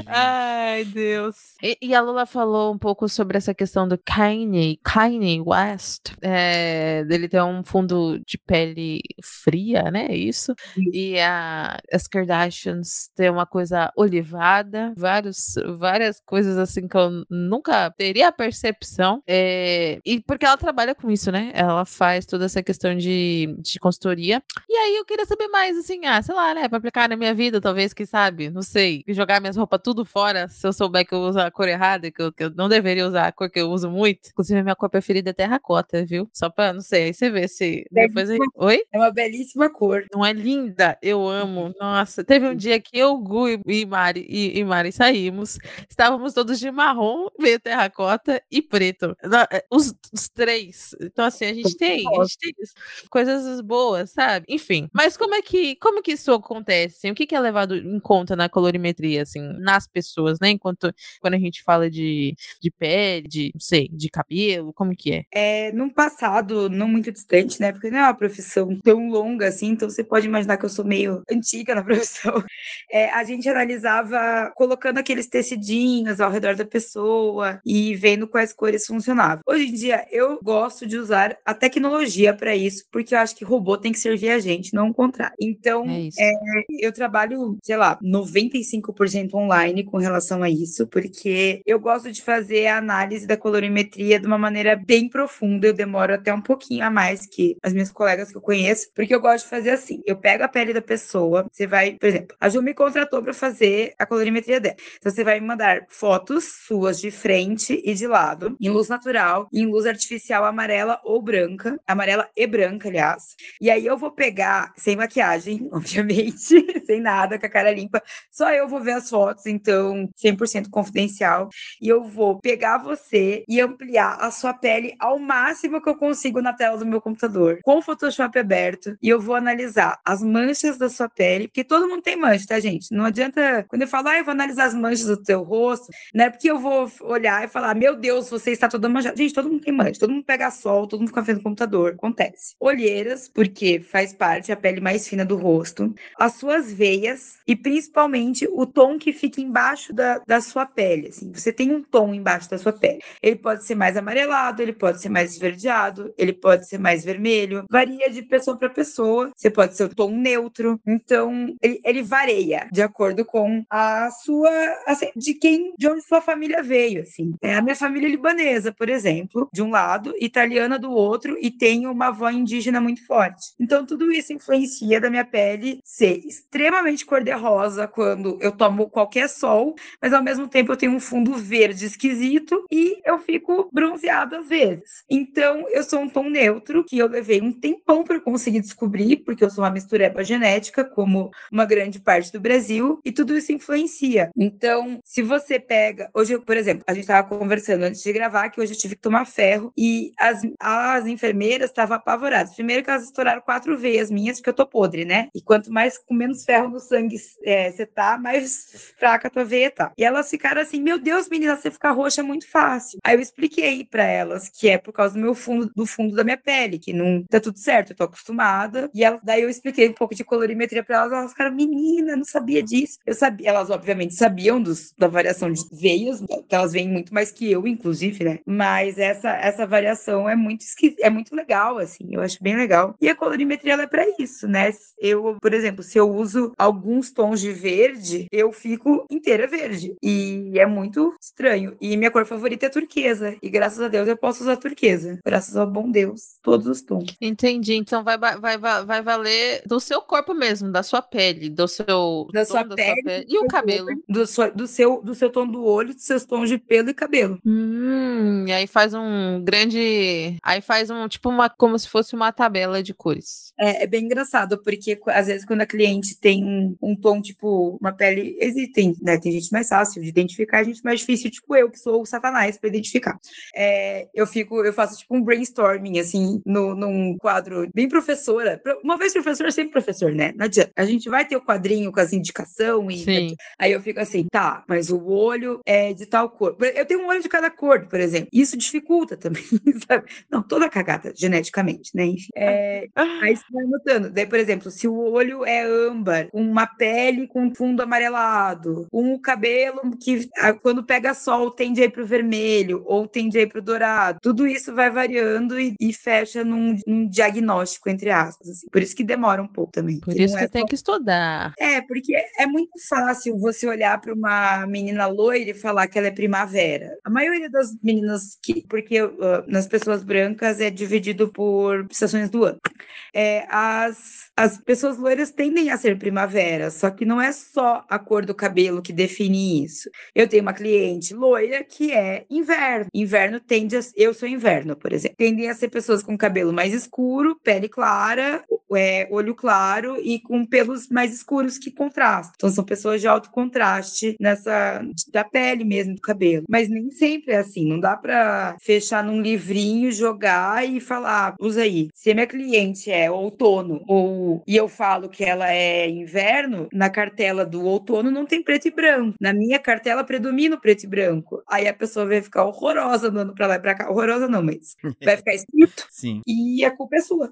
Ai, Deus. E, e, a Lula falou um pouco sobre essa questão do Kanye, Kanye West, é, dele ter um fundo de pele fria, né? Isso. E a, as Kardashians ter uma coisa olivada, vários, várias coisas assim que eu nunca teria a percepção. É, e porque ela trabalha com isso, né? Ela faz toda essa questão de, de consultoria. E aí eu queria saber mais, assim, ah, sei lá, né, pra aplicar na minha vida, talvez, quem sabe, não sei, jogar minhas roupas tudo fora, se eu souber que eu uso a cor errada, que eu, que eu não deveria usar a cor que eu uso muito. Inclusive, a minha cor preferida é terracota, viu? Só pra, não sei, aí você vê se depois... Aí... Oi? É uma belíssima cor. Não é linda? Eu amo. Nossa, teve um dia que eu, Gu e Mari, e, e Mari saímos, estávamos todos de marrom, meio terracota e preto. É, os, os três. Então, assim, a gente tem, a gente tem coisas boas, sabe? Enfim. Mas como é que, como que isso acontece? Assim? O que, que é levado em conta na colorimetria, assim, nas pessoas, né? Enquanto quando a gente fala de, de pele, de, não sei, de cabelo, como que é? É, num passado não muito distante, né? Porque não é uma profissão tão longa assim, então você pode imaginar que eu sou meio antiga na profissão. É, a gente analisava colocando aqueles tecidinhos ao redor da pessoa e vendo quais cores funcionavam. Hoje em dia, eu gosto de usar a tecnologia para isso, porque eu acho que robô tem que servir a gente, não o contrário. Então, é é, eu trabalho, sei lá, 95% online com relação a isso, porque eu gosto de fazer a análise da colorimetria de uma maneira bem profunda. Eu demoro até um pouquinho a mais que as minhas colegas que eu conheço, porque eu gosto de fazer assim: eu pego a pele da pessoa, você vai, por exemplo, a Ju me contratou para fazer a colorimetria dela. Então, você vai me mandar fotos suas de frente e de lado, em luz natural, em luz artificial amarela ou branca, amarela e branca, aliás. E aí eu vou pegar, sem maquiagem, obviamente, sem nada, com a cara limpa, só eu vou ver as fotos, então 100% confidencial. E eu vou pegar você e ampliar a sua pele ao máximo que eu consigo na tela do meu computador, com o Photoshop aberto, e eu vou analisar as manchas da sua pele, porque todo mundo tem mancha, tá, gente? Não adianta, quando eu falo, ah, eu vou analisar as manchas do teu rosto, não é porque eu vou olhar e falar, meu Deus, você está toda manchada. Gente, todo mundo tem mancha, todo mundo pega sol, todo mundo fica vendo computador, acontece. Olheiras, porque faz parte a pele mais fina do rosto, as suas veias e principalmente o tom que fica embaixo da, da sua pele. Assim, você tem um tom embaixo da sua pele. Ele pode ser mais amarelado, ele pode ser mais esverdeado, ele pode ser mais vermelho. Varia de pessoa para pessoa. Você pode ser o tom neutro. Então, ele, ele varia de acordo com a sua, assim, de quem, de onde sua família veio, assim. É a minha família libanesa, por exemplo, de um lado, italiana do outro e tem uma avó indígena muito forte. Então, tudo isso influencia da minha pele ser extremamente cor-de-rosa quando eu tomo qualquer sol, mas ao mesmo tempo eu tenho um fundo verde esquisito e eu fico bronzeada às vezes. Então, eu sou um tom neutro que eu levei um tempão para conseguir descobrir, porque eu sou uma mistureba genética, como uma grande parte do Brasil, e tudo isso influencia. Então, se você pega. Hoje, por exemplo, a gente estava conversando antes de gravar que hoje eu tive que tomar ferro e as, as enfermeiras estavam apavoradas. Primeiro que elas estouraram quatro veias minhas, porque eu tô podre, né? E quanto mais com menos ferro no sangue é, você tá, mais fraca a tua veia tá. E elas ficaram assim: Meu Deus, menina, você ficar roxa é muito fácil. Aí eu expliquei para elas que é por causa do meu fundo, do fundo da minha pele, que não tá tudo certo, eu tô acostumada. E ela, daí eu expliquei um pouco de colorimetria para elas, elas ficaram, menina, não sabia disso. Eu sabia, elas obviamente sabiam dos, da variação de veias, que elas veem muito mais que eu, inclusive, né? Mas essa, essa variação é muito é muito legal, assim, eu acho bem legal. E a colorimetria ela é para isso, né? Eu, por exemplo, se eu uso alguns tons de verde, eu fico inteira verde. E é muito estranho. E minha cor favorita é turquesa. E graças a Deus eu posso usar turquesa. Graças ao bom Deus, todos os tons. Entendi. Então vai, vai, vai, vai valer do seu corpo mesmo, da sua pele, do seu. Da, sua, da pele, sua pele. E o cabelo. Do, sua, do, seu, do seu tom do olho, dos seus tons de pelo e cabelo. Hum, e aí faz um grande. Aí faz um, tipo, uma, como se fosse uma tabela de cores. É, é bem engraçado, porque às vezes quando a cliente tem um, um tom, tipo, uma pele. Existem, né? Tem gente mais fácil de identificar, gente mais difícil, tipo eu, que sou o satanás para identificar. É, eu fico, eu faço tipo um brainstorming, assim, no, num quadro bem professora. Uma vez professor, sempre professor, né? Não adianta. A gente vai ter o quadrinho com as indicação e. Sim. Aí eu fico assim, tá, mas o olho é de tal cor. Eu tenho um olho de cada cor, por exemplo. Isso dificulta também, sabe? Não, toda cagada, geneticamente, né? Enfim. É, aí você vai notando. Daí, por exemplo, se o olho é âmbar, uma pele com fundo amarelado, um cabelo que quando pega sol tende a ir pro vermelho ou tende a ir pro dourado. Tudo isso vai variando e, e fecha num, num, diagnóstico, entre aspas. Assim. Por isso que demora um pouco também. Por isso que é tem só... que estudar. É, porque é muito fácil você olhar para uma menina loira e falar que ela é primavera. A maioria das meninas que. Porque uh, nas pessoas brancas é dividido por estações do ano. É, as, as pessoas cabelos loiros tendem a ser primavera, só que não é só a cor do cabelo que define isso. Eu tenho uma cliente loira que é inverno. Inverno tende a. Eu sou inverno, por exemplo. Tendem a ser pessoas com cabelo mais escuro, pele clara, é, olho claro e com pelos mais escuros que contrastam. Então são pessoas de alto contraste nessa da pele mesmo do cabelo. Mas nem sempre é assim. Não dá para fechar num livrinho, jogar e falar, usa aí. Se a minha cliente é outono ou e eu falo que ela é inverno, na cartela do outono não tem preto e branco. Na minha cartela predomina o preto e branco. Aí a pessoa vai ficar horrorosa andando para lá e para cá. Horrorosa não, mas vai ficar escrito. Sim. E a culpa é sua.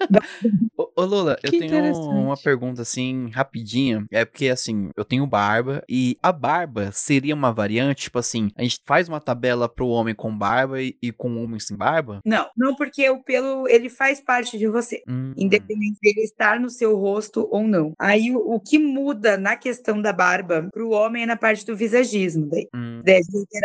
Ô, ô Lula, eu Que tenho interessante. uma pergunta assim, rapidinha. É porque assim, eu tenho barba e a barba seria uma variante, tipo assim, a gente faz uma tabela pro homem com barba e, e com o homem sem barba? Não, não porque o pelo ele faz parte de você. Hum, Independente dele estar no seu rosto ou não. Aí o, o que muda na questão da barba pro homem é na parte do visagismo. Daí, hum, daí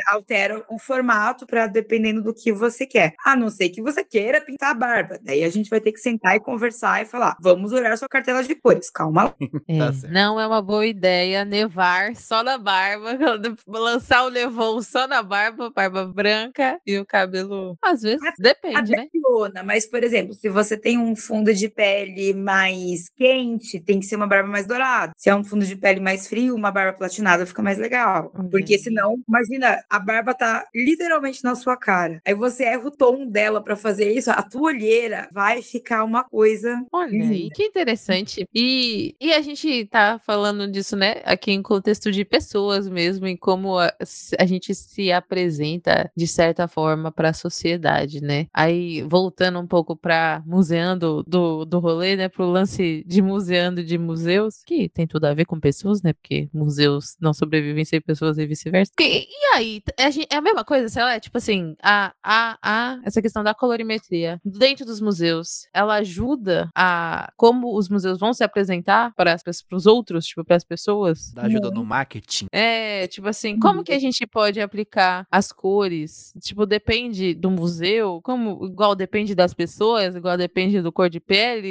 a altera o formato para dependendo do que você quer. A não ser que você queira pintar a barba. Daí a gente vai ter que sentar e conversar e falar: vamos olhar sua cartela de cores. Calma lá. É, Tá não é uma boa ideia nevar só na barba, lançar o levou só na barba, barba branca e o cabelo. Às vezes, A depende, né? Lona, mas, por exemplo, se você tem um fundo de pele mais quente, tem que ser uma barba mais dourada. Se é um fundo de pele mais frio, uma barba platinada fica mais legal. Porque Entendi. senão, imagina, a barba tá literalmente na sua cara. Aí você erra o tom dela pra fazer isso, a tua olheira vai ficar uma coisa. Olha Linda. que interessante. E, e a gente tá falando disso, né, aqui em contexto de pessoas mesmo, e como a, a gente se apresenta de certa forma para a sociedade, né? Aí, voltando um pouco para museando do, do rolê, né, pro lance de museando de museus, que tem tudo a ver com pessoas, né? Porque museus não sobrevivem sem pessoas e vice-versa. E aí, gente- é a mesma coisa, sei lá, é tipo assim, a, a, a, essa questão da colorimetria dentro dos museus, ela ajuda a como os museus vão se apresentar para as para os outros, tipo, para as pessoas. dá ajuda no marketing. É, tipo assim, como que a gente pode aplicar as cores? Tipo, depende do museu, como igual depende das pessoas, igual depende do cor de pele,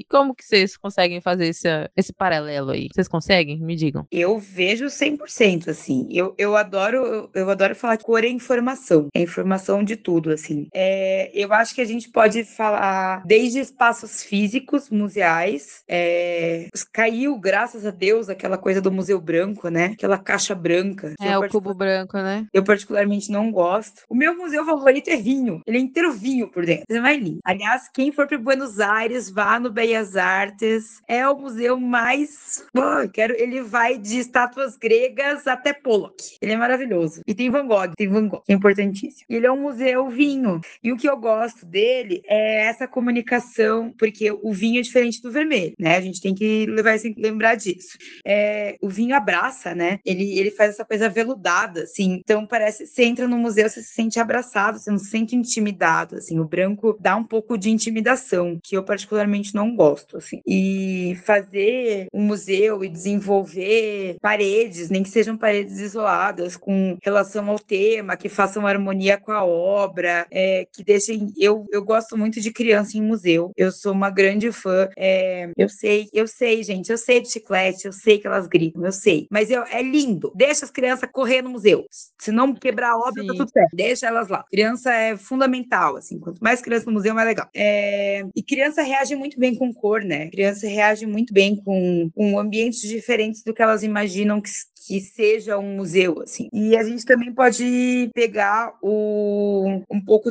e como que vocês conseguem fazer esse, esse paralelo aí? Vocês conseguem? Me digam. Eu vejo 100%, assim. Eu, eu adoro eu, eu adoro falar que cor é informação. É informação de tudo, assim. É, eu acho que a gente pode falar desde espaços físicos, museais. É, caiu, graças a Deus, aquela coisa do Museu Branco, né? Aquela caixa branca. É, eu o cubo branco, né? Eu particularmente não gosto. O meu museu favorito é vinho. Ele é inteiro vinho por dentro. É mais lindo. Aliás, quem for para Buenos Aires, vá no Bellas Artes. É o museu mais. Quero. Ele vai de estátuas gregas até Pollock. Ele é maravilhoso. E tem Van Gogh, tem Van Gogh, que é importantíssimo. Ele é um museu vinho. E o que eu gosto dele é essa comunicação, porque o vinho é diferente do vermelho, né? A gente tem que levar, que lembrar disso é, o vinho abraça, né? Ele, ele faz essa coisa veludada, assim. Então parece, você entra no museu, você se sente abraçado, você não se sente intimidado, assim. O branco dá um pouco de intimidação, que eu particularmente não gosto, assim. E fazer um museu e desenvolver paredes, nem que sejam paredes isoladas, com relação ao tema, que façam harmonia com a obra, é, que deixem. Eu, eu gosto muito de criança em museu. Eu sou uma grande fã. é, eu sei, eu sei, gente, eu sei de chiclete, eu sei que elas gritam, eu sei. Mas eu- é lindo. Deixa as crianças correr no museu. Se não quebrar a obra, tá Sim. tudo certo. Deixa elas lá. Criança é fundamental, assim. Quanto mais criança no museu, mais legal. É, E criança reage muito bem com cor, né? Criança reage muito bem com, com ambientes diferentes do que elas imaginam que, que seja um museu, assim. E a gente também pode pegar o, um pouco...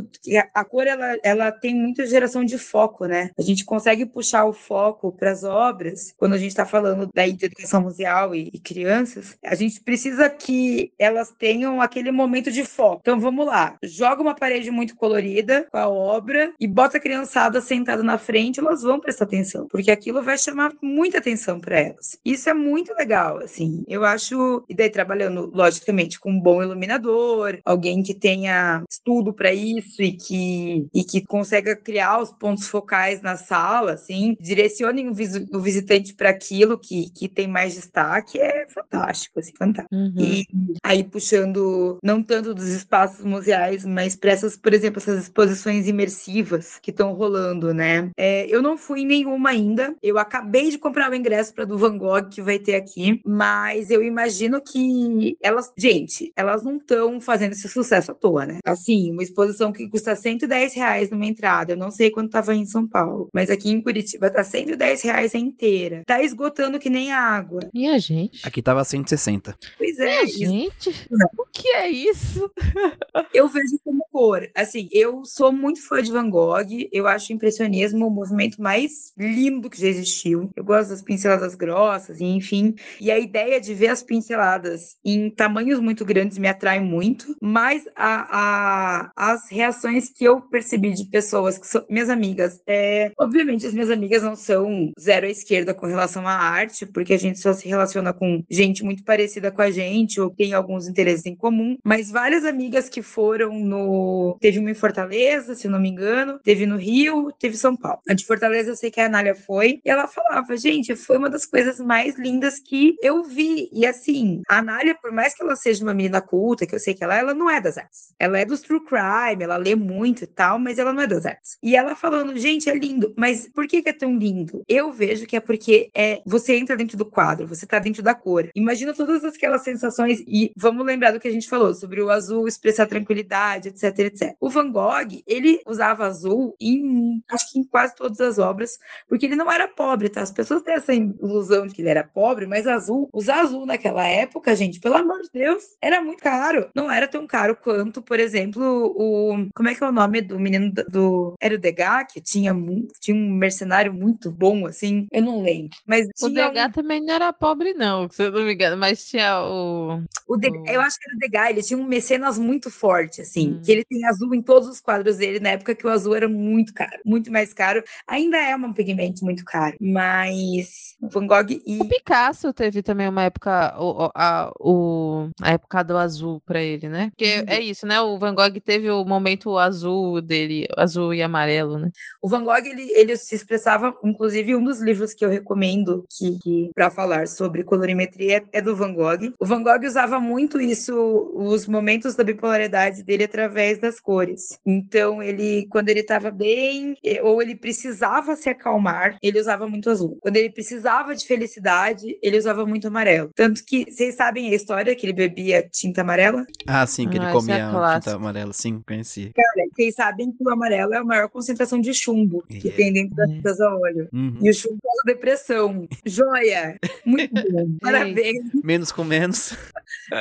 A cor, ela, ela tem muita geração de foco, né? A gente consegue puxar o foco para as obras, quando a gente está falando de educação museal e, e crianças, a gente precisa que elas tenham aquele momento de foco. Então vamos lá, joga uma parede muito colorida com a obra e bota a criançada sentada na frente, elas vão prestar atenção, porque aquilo vai chamar muita atenção para elas. Isso é muito legal, assim. Eu acho E daí trabalhando, logicamente, com um bom iluminador, alguém que tenha estudo para isso e que, e que consiga criar os pontos focais na sala, assim, direcionem o, vis, o visitante para aquilo que, que tem mais destaque, é fantástico, assim, fantástico. Uhum. E aí puxando não tanto dos espaços museais, mas para essas, por exemplo, essas exposições imersivas que estão rolando, né? É, eu não fui em nenhuma ainda. Eu acabei de comprar o ingresso para do Van Gogh que vai ter aqui, mas eu imagino que elas, gente, elas não estão fazendo esse sucesso à toa, né? Assim, uma exposição que custa 110 reais numa entrada, eu não sei quanto tava em São Paulo, mas aqui em Curitiba tá 110 reais a inteira. Tá esgotando que nem água. E a gente? Aqui tava 160. Pois é. E a gente? O que é isso? eu vejo como cor. Assim, eu sou muito fã de Van Gogh, eu acho o impressionismo o movimento mais lindo que já existiu. Eu gosto das pinceladas grossas, enfim. E a ideia de ver as pinceladas em tamanhos muito grandes me atrai muito, mas a, a, as reações que eu percebi de pessoas que são minhas amigas, é, obviamente as minhas amigas não são zero à esquerda com relação à arte, porque a gente só se relaciona com gente muito parecida com a gente ou tem alguns interesses em comum, mas várias amigas que foram no. Teve uma em Fortaleza, se não me engano, teve no Rio, teve São Paulo. A de Fortaleza eu sei que a Anália foi, e ela falava, gente, foi uma das coisas mais lindas que eu vi. E assim, a Anália, por mais que ela seja uma menina culta, que eu sei que ela, ela não é das artes. Ela é dos true crime, ela lê muito e tal, mas ela não é das artes. E ela falando, gente, é lindo, mas por que, que é tão lindo? Eu vejo que é porque é você entra dentro do quadro, você tá dentro da cor. Imagina todas aquelas sensações, e vamos lembrar do que a gente falou sobre o azul expressar tranquilidade, etc, etc. O Van Gogh, ele usava azul em, acho que em quase todas as obras, porque ele não era pobre, tá? As pessoas têm essa ilusão de que ele era pobre, mas azul, usar azul naquela época, gente, pelo amor de Deus, era muito caro. Não era tão caro quanto, por exemplo, o. Como é que é o nome do menino do. Era o Degas, que tinha, tinha um mercenário muito bom, assim. Eu não lembro. Mas o Degas um... também não era pobre, não, se eu não me engano, mas tinha o. o, o... Eu acho que era o Degas, ele tinha um mecenas muito forte, assim, hum. que ele tem azul em todos os quadros dele, na época que o azul era muito caro, muito mais caro. Ainda é um pigmento muito caro, mas Van Gogh e... O Picasso teve também uma época, o, a, o, a época do azul para ele, né? Porque uhum. é isso, né? O Van Gogh teve o momento azul dele, azul e amarelo, né? O Van Gogh, ele, ele se expressava, inclusive um dos livros que eu recomendo que, que para falar sobre colorimetria é, é do Van Gogh. O Van Gogh usava muito isso, os momentos da bipolaridade dele através das cores. Então, ele, quando ele estava bem, ou ele precisava se acalmar, ele usava muito azul. Quando ele precisava de felicidade, ele usava muito amarelo. Tanto que, vocês sabem a história que ele bebia tinta amarela? Ah, sim, que ele ah, comia é tinta amarela, sim, conheci. Cara, vocês sabem que o amarelo é a maior concentração de chumbo yeah. que tem dentro das tintas a óleo. Uhum. E o chumbo causa depressão. Joia! Muito bom. Parabéns. Menos com menos.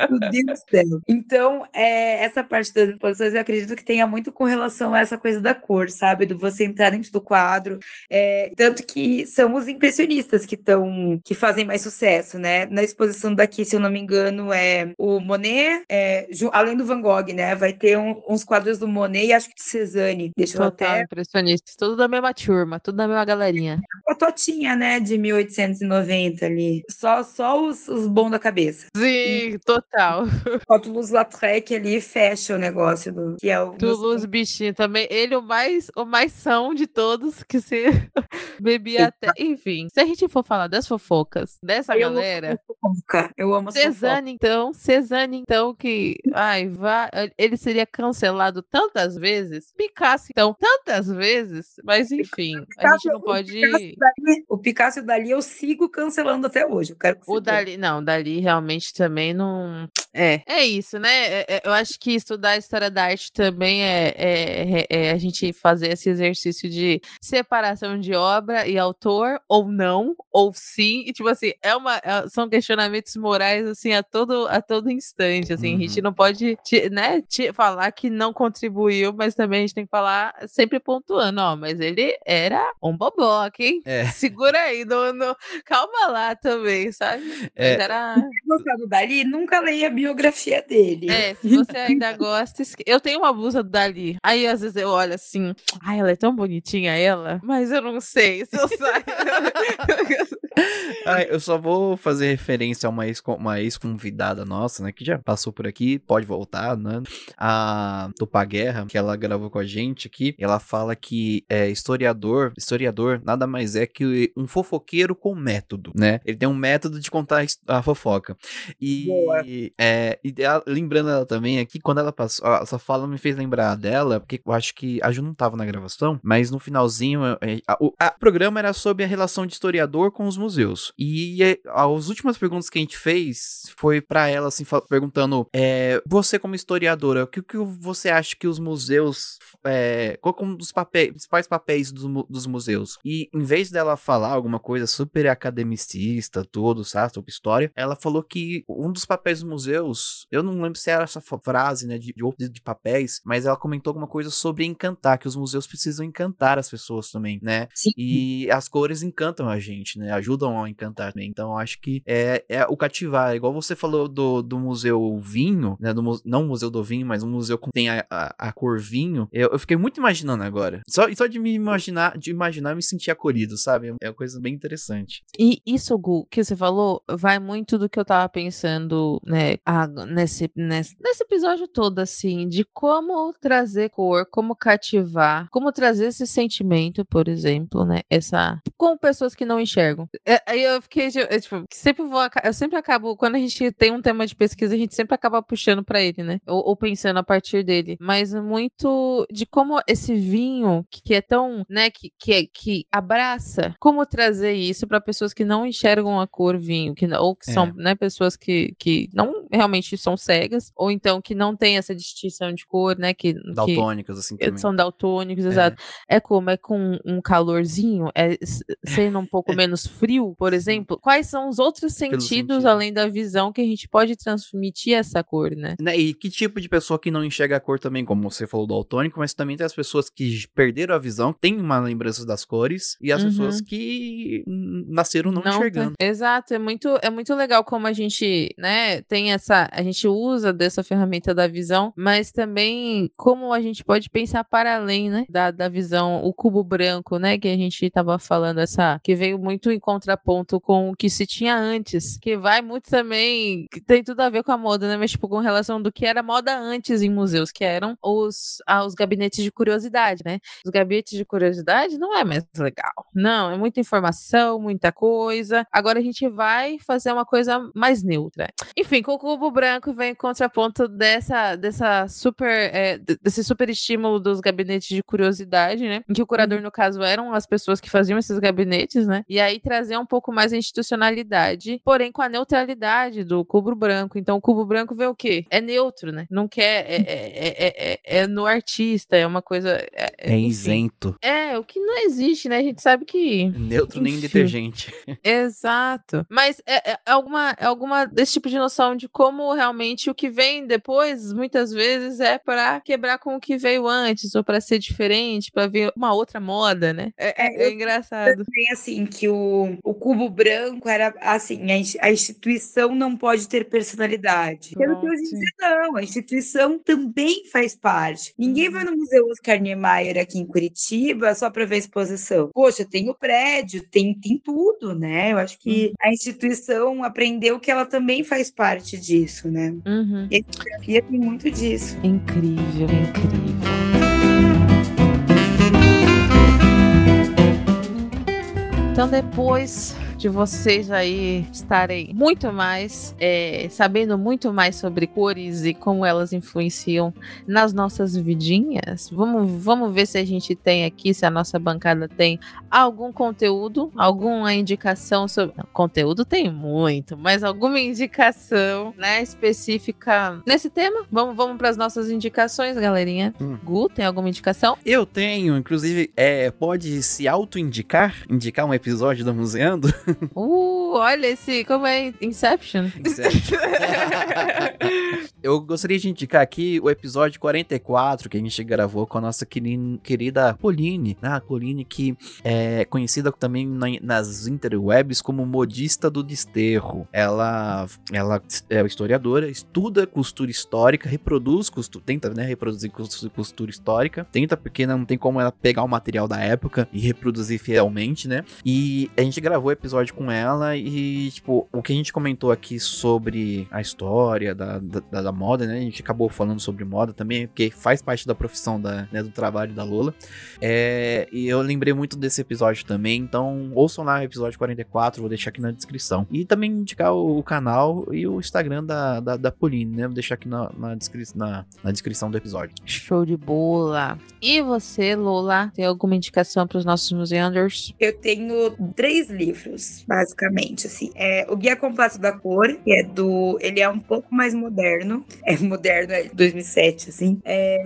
Meu Deus do céu. Então, é, essa parte das exposições eu acredito que tenha muito com relação a essa coisa da cor, sabe? Do você entrar dentro do quadro. É, tanto que são os impressionistas que estão que fazem mais sucesso, né? Na exposição daqui, se eu não me engano, é o Monet, é, além do Van Gogh, né? Vai ter um, uns quadros do Monet e acho que do Cezanne. Deixa Total, eu até. impressionistas. Tudo da mesma turma, tudo da mesma galerinha. A totinha, né? De 1890 ali. Só, só os, os bons da cabeça. Sim, e... total. O Toulouse-Lautrec ali fecha o negócio do que é o Toulouse bichinho também. Ele o mais o mais são de todos que se bebia até, enfim. Se a gente for falar das fofocas dessa eu galera, fofoca. Eu amo Cezanne então, Cezanne então que ai, vá, ele seria cancelado tantas vezes, Picasso então tantas vezes, mas enfim, Picasso, a gente não pode o Picasso, Dali, o Picasso e Dali eu sigo cancelando até hoje. Eu quero o Dali, não, Dali realmente também não é, é isso, né? É, é, eu acho que estudar a história da arte também é, é, é, é, a gente fazer esse exercício de separação de obra e autor, ou não, ou sim. E, tipo assim, é uma, são questionamentos morais, assim, a todo, a todo instante, assim. Uhum. A gente uhum. não pode, te, né, te falar que não contribuiu, mas também a gente tem que falar sempre pontuando, ó, mas ele era um boboca, hein? É. Segura aí, no, no, calma lá também, sabe? É. Mas era... Gostado Dali? nunca leia a biografia dele. É, se você ainda gosta, esque- eu tenho uma blusa do Dali. Aí às vezes eu olho assim, ai, ela é tão bonitinha ela, mas eu não sei se eu saio. Ah, eu só vou fazer referência a uma ex- uma ex-convidada nossa, né? Que já passou por aqui, pode voltar, né? A Tupá Guerra, que ela gravou com a gente aqui. Ela fala que é, historiador, historiador nada mais é que um fofoqueiro com método, né? Ele tem um método de contar a a fofoca. E, é, e ela- lembrando ela também aqui, quando ela passou, a- essa fala me fez lembrar dela, porque eu acho que a Ju não tava na gravação, mas no finalzinho, é, a- o a- programa era sobre a relação de historiador com os museus. E é, as últimas perguntas que a gente fez foi pra ela, assim, perguntando: é, você, como historiadora, o que, que você acha que os museus. É, qual é um dos papéis, principais papéis dos, mu- dos museus? E em vez dela falar alguma coisa super academicista, tudo, sabe, sobre história, ela falou que um dos papéis dos museus, eu não lembro se era essa frase, né, de, de, de papéis, mas ela comentou alguma coisa sobre encantar, que os museus precisam encantar as pessoas também, né? Sim. E as cores encantam a gente, né? Ajudam a encantar também. Então, acho que é, é o cativar. Igual você falou do, do Museu Vinho, né? Do, não o Museu do Vinho, mas um museu que tem a, a, a cor vinho. Eu, eu fiquei muito imaginando agora. Só, só de me imaginar, de imaginar, eu me sentir acolhido, sabe? É uma coisa bem interessante. E isso, Gu, que você falou, vai muito do que eu tava pensando, né, a- nesse, nesse, nesse episódio todo, assim, de como trazer cor, como cativar, como trazer esse sentimento, por exemplo, né, essa, com pessoas que não enxergam. É, Aí eu fiquei, de- eu, tipo, sempre vou, eu sempre acabo, quando a gente tem um tema de pesquisa, a gente sempre acaba puxando pra ele, né, ou, ou pensando a partir dele, mas muito de como esse vinho, que é tão, né, que, que, é- que abraça, como trazer isso pra pessoas que não enxergam a cor vinho, que, não- ou que É. são, né, pessoas que, que não realmente são cegas, ou então que não tem essa distinção de cor, né, que, Daltônicos, assim, também. são daltônicos, exato. É como? É com um calorzinho? É sendo um pouco menos frio, por exemplo? Quais são os outros sentidos, sentido. além da visão, que a gente pode transmitir essa cor, né? Né, E que tipo de pessoa que não enxerga a cor também, como você falou do daltônico, mas também tem as pessoas que perderam a visão, têm uma lembrança das cores, e as Uhum. pessoas que nasceram não, tá- enxergando. Exato, é muito, é muito legal como a gente, né, tem essa, a gente usa dessa ferramenta da visão, mas também como a gente pode pensar para além, né, da, da visão, o cubo branco, né, que a gente tava falando, essa, que veio muito em contraponto com o que se tinha antes, que vai muito também, que tem tudo a ver com a moda, né, mas tipo, com relação do que era moda antes em museus, que eram os, ah, os gabinetes de curiosidade, né, os gabinetes de curiosidade não é mais legal. Não, é muita informação, muita coisa. Agora a gente vai fazer uma coisa mais neutra. Enfim, com o cubo branco vem em contraponto dessa, dessa super, é, desse super estímulo dos gabinetes de curiosidade, né? Em que o curador, no caso, eram as pessoas que faziam esses gabinetes, né? E aí trazer um pouco mais a institucionalidade, porém com a neutralidade do cubo branco. Então o cubo branco vê o quê? É neutro, né? Não quer. É, é, é, é- é no artista, é uma coisa. É, É isento. É, o que não existe, né? A gente sabe que. Neutro nem detergente. Exato. Mas é, é alguma, é alguma desse tipo de noção de como realmente o que vem depois, muitas vezes, é pra quebrar com o que veio antes, ou pra ser diferente, pra ver uma outra moda, né? É, é- é engraçado. Também, assim, que o, o cubo branco era, assim, a, ins- a instituição não pode ter personalidade. Sendo que hoje em dia não, a instituição também faz parte. Ninguém vai no Museu Oscar Niemeyer aqui em Curitiba só para ver a exposição. Poxa, tem o prédio, tem, tem tudo, né? Eu acho que a instituição aprendeu que ela também faz parte disso, né? Uhum. E a etnografia tem muito disso. Incrível, incrível. Então, depois de vocês aí estarem muito mais, é, sabendo muito mais sobre cores e como elas influenciam nas nossas vidinhas, vamos, vamos ver se a gente tem aqui, se a nossa bancada tem algum conteúdo, alguma indicação sobre. Não, conteúdo tem muito, mas alguma indicação, né, específica nesse tema? Vamos, vamos para as nossas indicações, galerinha. Hum. Gu, tem alguma indicação? Eu tenho, inclusive, é, pode se auto-indicar, indicar um episódio da Museando. Uh, olha esse. Como é? Inception? Inception. Eu gostaria de indicar aqui o episódio 44 que a gente gravou com a nossa querida Pauline, né? A Pauline que é conhecida também nas interwebs como modista do desterro. Ela, ela é historiadora, estuda costura histórica, reproduz costura, tenta né, reproduzir costura histórica, tenta porque não tem como ela pegar o material da época e reproduzir fielmente, né? E a gente gravou o episódio com ela e, tipo, o que a gente comentou aqui sobre a história da, da, da moda, né? A gente acabou falando sobre moda também, porque faz parte da profissão da, né, do trabalho da Lola. É, e eu lembrei muito desse episódio também, então ouçam lá o episódio 44, vou deixar aqui na descrição. E também indicar o, o canal e o Instagram da, da, da Pauline, né? Vou deixar aqui na, na, descri na, na descrição do episódio. Show de bola! E você, Lola, tem alguma indicação para os nossos museanders? Eu tenho três livros, basicamente, assim. É o Guia Completo da Cor, que é do... Ele é um pouco mais moderno. É moderno, é 2007, assim. É...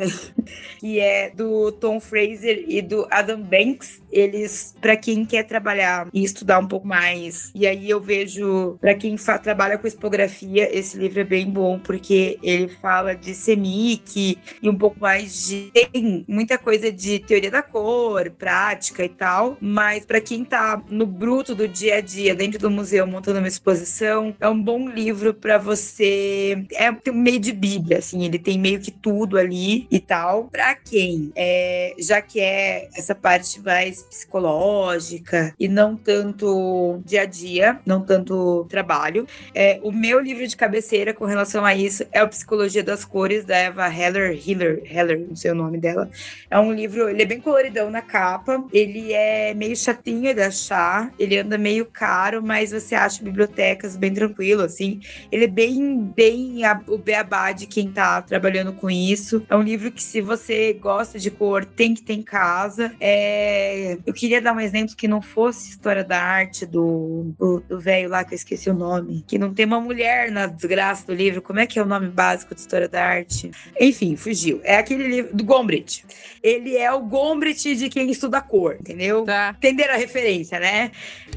que é do Tom Fraser e do Adam Banks. Eles, para quem quer trabalhar e estudar um pouco mais, e aí eu vejo, para quem trabalha com expografia, esse livro é bem bom, porque ele fala de semic e um pouco mais de. Tem muita coisa de teoria da cor, prática e tal, mas para quem tá no bruto do dia a dia, dentro do museu, montando uma exposição, é um bom livro para você. É meio de Bíblia, assim, ele tem meio que tudo ali e tal. Para quem é, já quer essa parte mais psicológica e não tanto dia a dia, não tanto trabalho, é, o meu livro de cabeceira com relação a isso é o Psicologia das Cores, da Eva Heller, Hiller, Heller, não sei o nome dela. É um livro, ele é bem coloridão na capa, ele é meio chatinho de achar, ele anda meio caro, mas você acha bibliotecas bem tranquilo, assim. Ele é bem, bem a, o beabá de quem tá trabalhando com isso. É um livro que, se você gosta de cor, tem que ter em casa. É... Eu queria dar um exemplo que não fosse história da arte do velho lá, que eu esqueci o nome, que não tem uma mulher na desgraça do livro. Como é que é o nome básico de história da arte? Enfim, fugiu. É aquele livro do Gombrich. Ele é o Gombrich de quem estuda cor, entendeu? Tá. Entenderam a referência, né?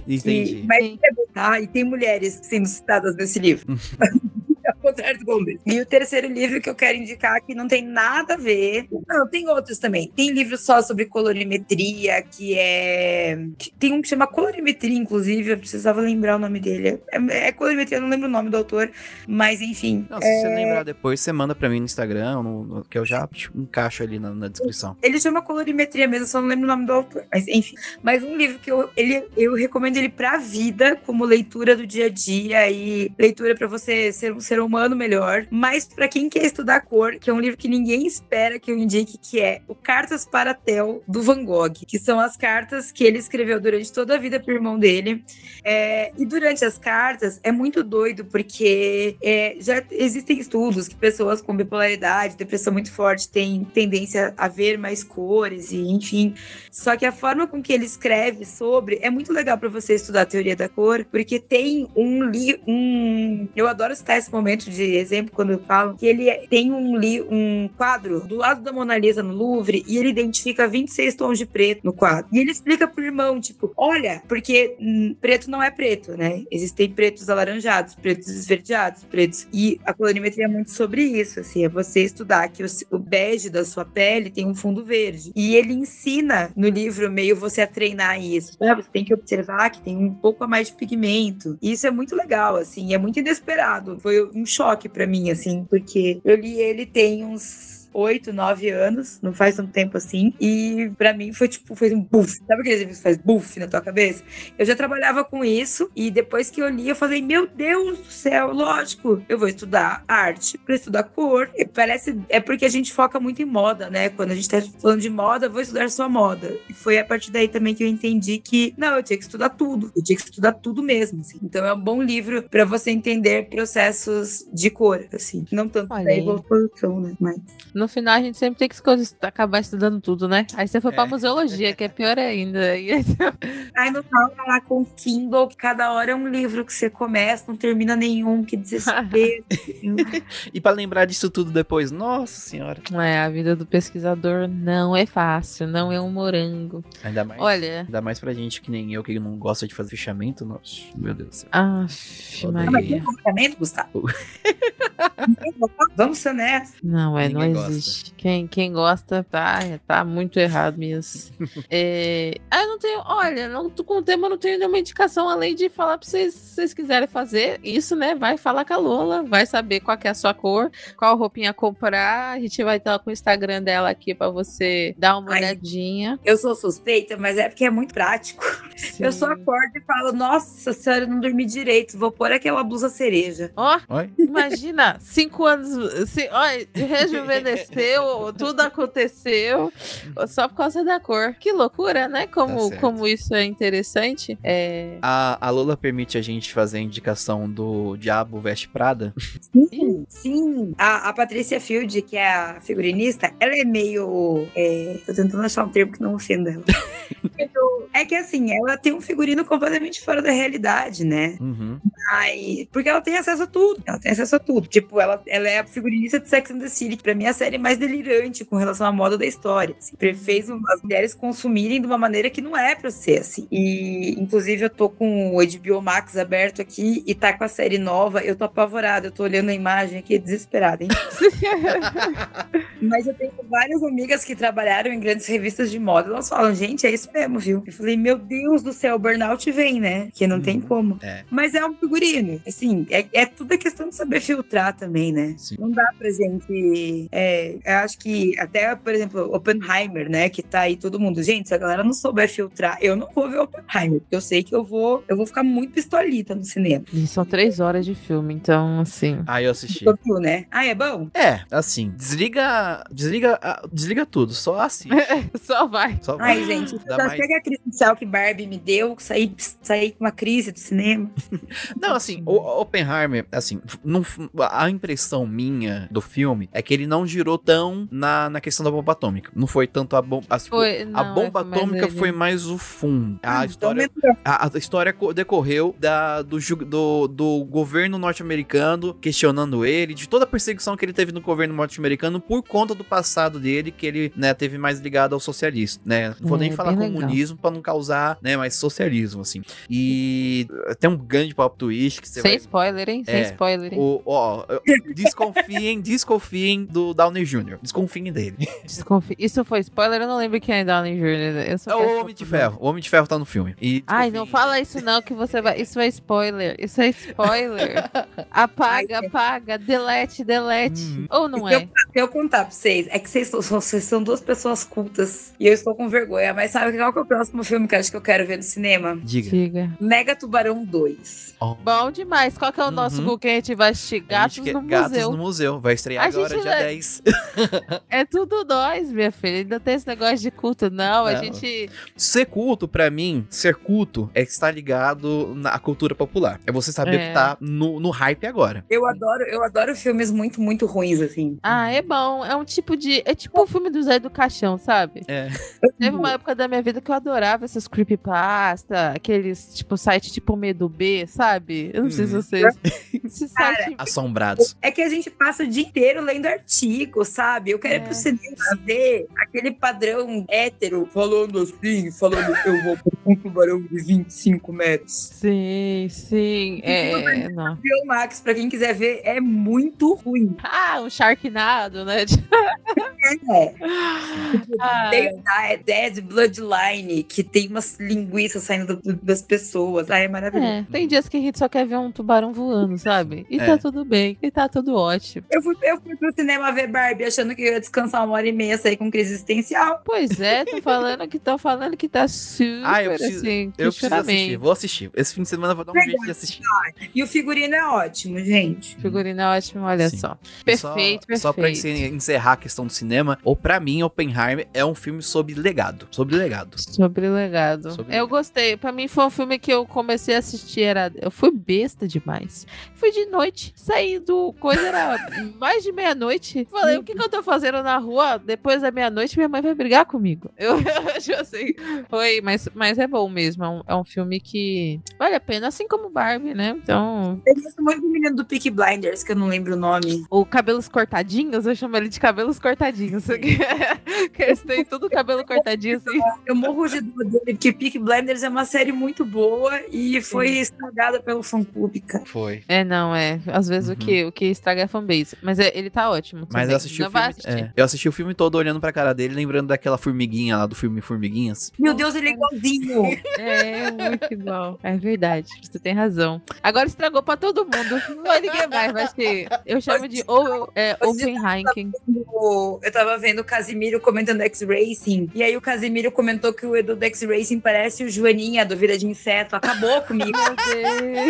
Entendi. E, mas, tá? e tem mulheres sendo citadas nesse livro. E o terceiro livro que eu quero indicar que não tem nada a ver. Não, tem outros também. Tem livro só sobre colorimetria, que é. Tem um que chama Colorimetria, inclusive. Eu precisava lembrar o nome dele. É, é colorimetria, eu não lembro o nome do autor, mas enfim. Não, se é... você lembrar depois, você manda pra mim no Instagram, no, no, que eu já encaixo ali na, na, descrição. Ele chama colorimetria mesmo, só não lembro o nome do autor. Mas enfim. Mas um livro que eu, ele, eu recomendo ele pra vida, como leitura do dia a dia e leitura para você ser um ser humano melhor, mas para quem quer estudar cor, que é um livro que ninguém espera que eu indique, que é o Cartas para Tel, do Van Gogh, que são as cartas que ele escreveu durante toda a vida pro irmão dele. É, e durante as cartas é muito doido, porque é, já existem estudos que pessoas com bipolaridade, depressão muito forte, têm tendência a ver mais cores, e enfim. Só que a forma com que ele escreve sobre é muito legal para você estudar a teoria da cor, porque tem um livro. Um... Eu adoro citar esse momento momento de exemplo quando eu falo que ele tem um, li, um quadro do lado da Mona Lisa no Louvre e ele identifica 26 tons de preto no quadro. E ele explica pro irmão, tipo, olha, porque hum, preto não é preto, né? Existem pretos alaranjados, pretos esverdeados, pretos. E a colorimetria é muito sobre isso, assim, é você estudar que o, o bege da sua pele tem um fundo verde. E ele ensina no livro meio você a treinar isso. Ah, você tem que observar que tem um pouco a mais de pigmento. E isso é muito legal, assim, é muito inesperado. Foi um choque para mim, assim, porque eu li ele tem uns oito, nove anos, não faz tanto tempo assim. E para mim foi tipo, foi um buff. Sabe aquele que faz buff na tua cabeça? Eu já trabalhava com isso e depois que eu li, eu falei, meu Deus do céu, lógico, eu vou estudar arte para estudar cor. E parece, é porque a gente foca muito em moda, né? Quando a gente tá falando de moda, eu vou estudar só moda. E foi a partir daí também que eu entendi que, não, eu tinha que estudar tudo. Eu tinha que estudar tudo mesmo, assim. Então é um bom livro para você entender processos de cor, assim. Não tanto pra evolução, né? Mas... No final a gente sempre tem que escolher, acabar estudando tudo, né? Aí você foi pra É. museologia, que é pior ainda. Aí, Aí no final lá com Kindle, que cada hora é um livro que você começa, não termina nenhum, que desespero. E pra lembrar disso tudo depois, nossa senhora. é, a vida do pesquisador não é fácil, não é um morango. Ainda mais. Olha. Ainda mais pra gente que nem eu, que não gosta de fazer fechamento, nossa, meu Deus do céu. Ah, mas tem Maria. comportamento, Gustavo? Vamos ser honestos. Não, é, não Ninguém gosta. Existe. Quem, quem gosta tá, tá muito errado mesmo. é, ah, eu não tenho, olha, não, com o tema eu não tenho nenhuma indicação além de falar pra vocês, se vocês quiserem fazer isso, né? Vai falar com a Lola, vai saber qual que é a sua cor, qual roupinha comprar. A gente vai estar com o Instagram dela aqui pra você dar uma Ai. olhadinha. Eu sou suspeita, mas é porque é muito prático. Eu só Sim. acordo e falo, nossa senhora, eu não dormi direito, vou pôr aquela blusa cereja. Ó, Oi? imagina, cinco anos, se, olha, rejuvenesceu, tudo aconteceu só por causa da cor. Que loucura, né? Como, Tá como isso é interessante. É... A, a Lola permite a gente fazer a indicação do Diabo Veste Prada? Sim, sim. A, a Patrícia Field, que é a figurinista, ela é meio. é, tô tentando achar um termo que não ofenda ela. é que assim, ela tem um figurino completamente fora da realidade, né? Uhum. Ai, porque ela tem acesso a tudo. Ela tem acesso a tudo. Tipo, ela, ela é a figurinista de Sex and the City, que pra mim é a série mais delirante com relação à moda da história. Assim, fez as mulheres consumirem de uma maneira que não é pra ser assim. E, inclusive, eu tô com o HBO Max aberto aqui e tá com a série nova. Eu tô apavorada. Eu tô olhando a imagem aqui desesperada, hein? Mas eu tenho várias amigas que trabalharam em grandes revistas de moda. Elas falam, gente, é isso mesmo, viu? Eu falei, meu Deus do céu, o burnout vem, né? Que não tem Uhum. como. É. Mas é um figurino. Assim, é, é tudo a questão de saber filtrar também, né? Sim. Não dá pra gente. É, eu acho que até, por exemplo, Oppenheimer, né? Que tá aí todo mundo. Gente, se a galera não souber filtrar, eu não vou ver Oppenheimer. Porque eu sei que eu vou, eu vou ficar muito pistolita no cinema. E são três horas de filme, então, assim. Ah, eu assisti. Viu, né? Ah, é bom? É, assim, desliga. Desliga. ah, Desliga tudo, só assiste. Só vai. Só vai. Ai, gente, já mais- chega a crise inicial que Barbie me deu, saí, saí com uma crise do cinema. Não, assim, o Oppenheimer, assim, não, a impressão minha do filme é que ele não girou tão na, na questão da bomba atômica. Não foi tanto a bomba. Foi, a não, bomba é, foi atômica foi mais o fundo. A Ah, história. então, A, a história co- decorreu da, do, do, do governo norte-americano questionando ele, de toda a perseguição que ele teve no governo norte-americano por conta do passado dele, que ele né, teve mais ligado ao socialismo, né? Não vou É, nem falar comunismo pra não causar, né, mas socialismo, assim. E tem um grande pop twist que você Sem vai... spoiler, hein? Sem É, spoiler, hein? O, ó, desconfiem, desconfiem do Downey Jr. Desconfiem dele. Desconfio. Isso foi spoiler? Eu não lembro quem é Downey Jr. Eu só É o Homem de. Ferro. O Homem de Ferro tá no filme. E Ai, não fala isso não, que você vai. Isso é spoiler. Isso é spoiler. Apaga, apaga, delete, delete. Uhum. Ou não Se eu, é? se eu contar pra vocês, é que vocês, são- vocês são duas pessoas cultas e eu estou com vergonha, mas sabe qual que é o próximo filme que eu acho que eu quero ver no cinema? Diga. Diga. Mega Tubarão 2. Ó. Bom demais. Qual que é o nosso Uhum. Google que a gente vai assistir? Gatos no Gatos Museu. no Museu. Vai estrear A agora, dia vai- 10. É tudo nós, minha filha. Ainda tem esse negócio de culto, não. A Não. gente. Ser culto, pra mim, ser culto é estar ligado na cultura popular. É você saber É. que tá no, no hype agora. Eu adoro, eu adoro filmes muito, muito ruins, assim. Ah, é bom. É um tipo de. É tipo o filme do Zé do Caixão, sabe? É. Teve uma época da minha vida que eu adorava essas creepypasta, aqueles, tipo, site tipo Medo B, sabe? Eu não sei se Uhum. vocês. Esse Cara. Assombrados. É que a gente passa o dia inteiro lendo artigo, sabe? Eu quero ir É. pro cinema ver aquele padrão hétero falando assim, falando eu vou pra um tubarão de 25 metros. Sim, sim. É, não. O Max, pra quem quiser ver, é muito ruim. Ah, um Sharknado, né? É. Ah, Tem a Dead Bloodline, que tem umas linguiças saindo do- das pessoas. Ah, é maravilhoso. é, tem dias que a gente só quer ver um tubarão voando, sabe? E É. tá tudo bem, e tá tudo ótimo. Eu, fui, eu fui pro cinema ver Barbie achando que eu ia descansar uma hora e meia, sair com crise existencial. Pois é, tô falando que tô falando que tá super Ah, eu preciso- assim, Eu preciso assistir. Vou assistir. Esse fim de semana eu vou dar um jeito de assistir. E o figurino é ótimo, gente. Figurino é ótimo, olha Sim. só. E só- Perfeito, perfeito. Só pra encer- encerrar a questão do cinema, ou pra mim, Oppenheimer é um filme sobre legado. Sobre legado. Sobre o legado. Sobre eu legado. gostei. Pra mim foi um filme que eu comecei a assistir. Era... Eu fui besta demais. Fui de noite, saí do coisa, era mais de meia-noite. Falei, o que, que eu tô fazendo na rua? Depois da meia-noite, minha mãe vai brigar comigo. Eu acho assim. Foi, mas, mas é bom mesmo. É um, é um filme que vale a pena, assim como Barbie, né? Então. Eu gosto muito do menino do Peak Blinders, que eu não lembro o nome. O cabelos cortadinhos, eu chamo ele de cabelos cortadinhos. que eles têm tudo cabelo cortadinho assim. Eu morro de dúvida dele, porque Peak Blinders é uma série muito boa e foi estragada pelo fã-clube, cara. Foi. É, não, é. Às vezes uhum. o, que, o que estraga é a fanbase. Mas é, ele tá ótimo. Mas eu assisti, o filme, é, eu assisti o filme todo olhando pra cara dele, lembrando daquela formiguinha lá do filme Formiguinhas. Meu Deus, ele é igualzinho. é, muito igual. É verdade, você tem razão. Agora estragou pra todo mundo. Não vai ninguém mais, vai ser. Eu chamo de ou, é. Eu tava vendo o Casimiro comentando X-Racing, e aí o Casimiro comentou que o Edu do X-Racing parece o Joaninha do Vida de Inseto. Acabou comigo. Meu Deus.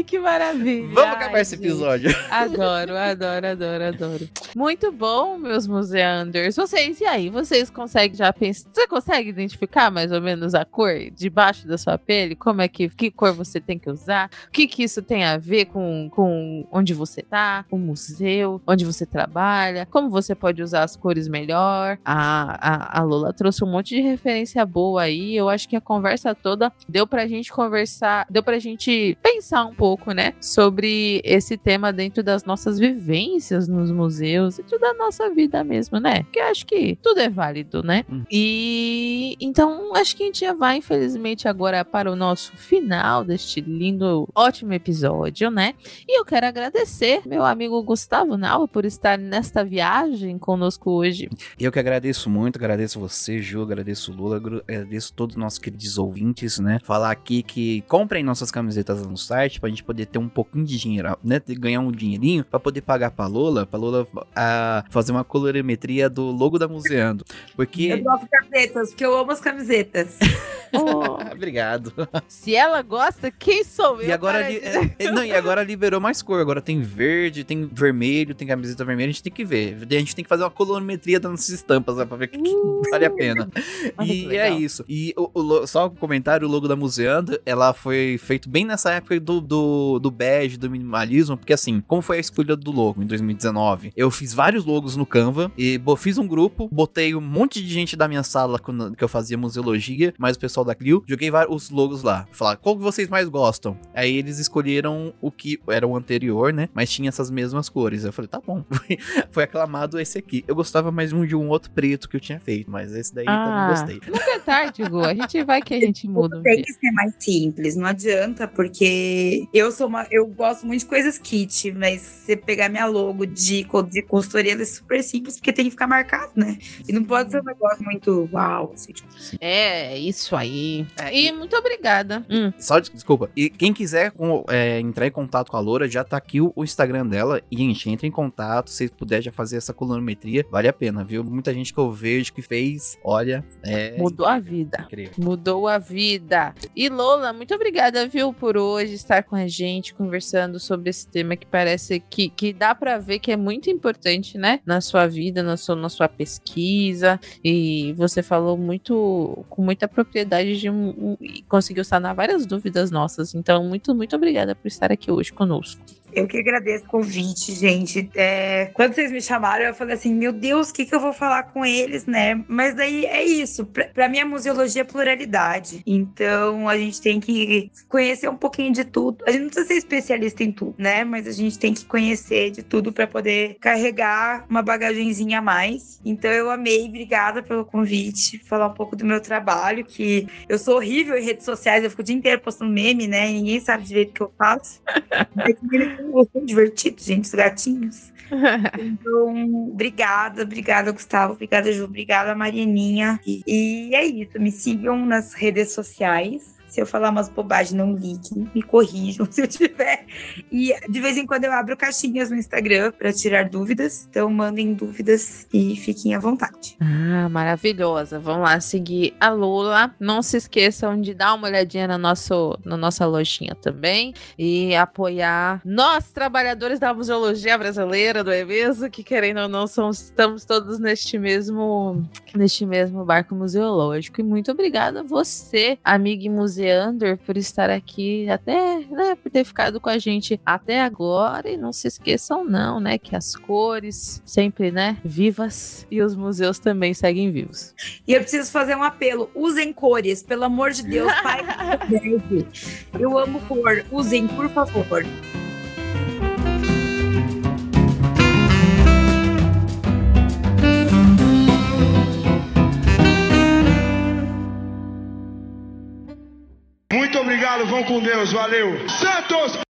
Ai, que maravilha. Vamos acabar Ai, esse episódio. Adoro, adoro, adoro, adoro. Muito bom, meus museanders. Vocês, e aí? Vocês conseguem já pensar? Você consegue identificar mais ou menos a cor debaixo da sua pele? Como é que, que cor você tem que usar? O que que isso tem a ver com, com onde você tá? O museu? Onde você trabalha? Como você pode usar as cores melhor? A, a, a Lola trouxe um monte de referência boa aí. Eu acho que a conversa toda deu pra gente conversar, deu pra gente pensar um pouco, né? Sobre esse tema dentro das nossas vivências nos museus, dentro da nossa vida mesmo, né? Que acho que tudo é válido, né? Hum. E então acho que a gente já vai, infelizmente, agora para o nosso final deste lindo, ótimo episódio, né? E eu quero agradecer meu amigo Gustavo Nau por estar nesta viagem conosco hoje. Eu que agradeço muito, agradeço você, Ju, agradeço Lula, agradeço todos os nossos queridos ouvintes, né? Falar aqui que comprem nossas camisetas no site pra gente poder ter um pouquinho de dinheiro, né? Ganhar um dinheirinho pra poder pagar pra Lola, pra Lola a, fazer uma colorimetria do logo da Museando. Porque. Eu gosto de camisetas, porque eu amo as camisetas. oh. Obrigado. Se ela gosta, quem sou eu? E agora, li... É, não, e agora liberou mais cor. Agora tem verde, tem vermelho, tem camiseta vermelha. A gente tem que ver. A gente tem que fazer uma colorimetria das nossas estampas né, pra ver que, uh. vale a pena. e é isso. E o, o, só um comentário: o logo da Museando, ela foi feito bem nessa época do, do, do bege, do minimalismo, porque assim, como foi a escolha do logo em 2019? Eu fiz vários logos no Canva e bo, fiz um grupo, botei um monte de gente da minha sala quando, que eu fazia museologia, mais o pessoal da Clio, joguei vários logos lá. Falar, qual que vocês mais gostam? Aí eles escolheram o que era o anterior, né? Mas tinha essas mesmas cores. Eu falei, tá bom. foi aclamado esse aqui. Eu gostava mais um de um outro preto que eu tinha feito, mas esse daí ah, eu não gostei. Nunca é tarde, Gu. A gente vai que a gente muda. Tem que ser mais simples, não adianta, porque eu sou uma. Eu gosto muito de coisas kit, mas você pegar minha logo de, de consultoria, ela é super simples, porque tem que ficar marcado, né? E não pode ser um negócio muito uau, assim, tipo. É, isso aí. É, e, muito obrigada. Hum. Só desculpa. E quem quiser é, entrar em contato com a Loura, já tá aqui o, o, Instagram dela. E, gente, entre em contato. Se puder já fazer essa colorimetria, vale a pena, viu? Muita gente que eu vejo que fez, olha. É... Mudou a vida. Incrível. Mudou a vida. E Lola, muito obrigada, viu, por hoje estar com a gente, conversando sobre esse tema que parece que, que dá para ver que é muito importante, né? Na sua vida, na sua, na sua pesquisa. E você falou muito, com muita propriedade de um, um, conseguiu sanar várias dúvidas nossas. Então, muito, muito obrigada por estar aqui hoje conosco. Eu que agradeço o convite, gente. É, quando vocês me chamaram, eu falei assim: meu Deus, o que, que eu vou falar com eles, né? Mas daí é isso. Pra, pra mim, a museologia é pluralidade. Então, a gente tem que conhecer um pouquinho de tudo. A gente não precisa ser especialista em tudo, né? Mas a gente tem que conhecer de tudo para poder carregar uma bagagenzinha a mais. Então, eu amei. Obrigada pelo convite. Falar um pouco do meu trabalho, que eu sou horrível em redes sociais. Eu fico o dia inteiro postando meme, né? E ninguém sabe direito o que eu faço. são divertidos, gente, os gatinhos. Então, obrigada, obrigada, Gustavo, obrigada, Ju, obrigada, Marianinha. E, e é isso, me sigam nas redes sociais. Se eu falar umas bobagens, não liguem, me corrijam se eu tiver. E de vez em quando eu abro caixinhas no Instagram para tirar dúvidas. Então mandem dúvidas e fiquem à vontade. Ah, maravilhosa. Vamos lá seguir a Lula. Não se esqueçam de dar uma olhadinha na, nosso, na nossa lojinha também e apoiar nós, trabalhadores da museologia brasileira, não é mesmo? Que querendo ou não, somos, estamos todos neste mesmo, neste mesmo barco museológico. E muito obrigada a você, amigo museu Andor, por estar aqui, até, né, por ter ficado com a gente até agora. E não se esqueçam, não, né, que as cores sempre, né, vivas e os museus também seguem vivos. E eu preciso fazer um apelo: usem cores, pelo amor de Deus, pai. eu amo cor, usem, por favor. Obrigado, vão com Deus, valeu. Santos!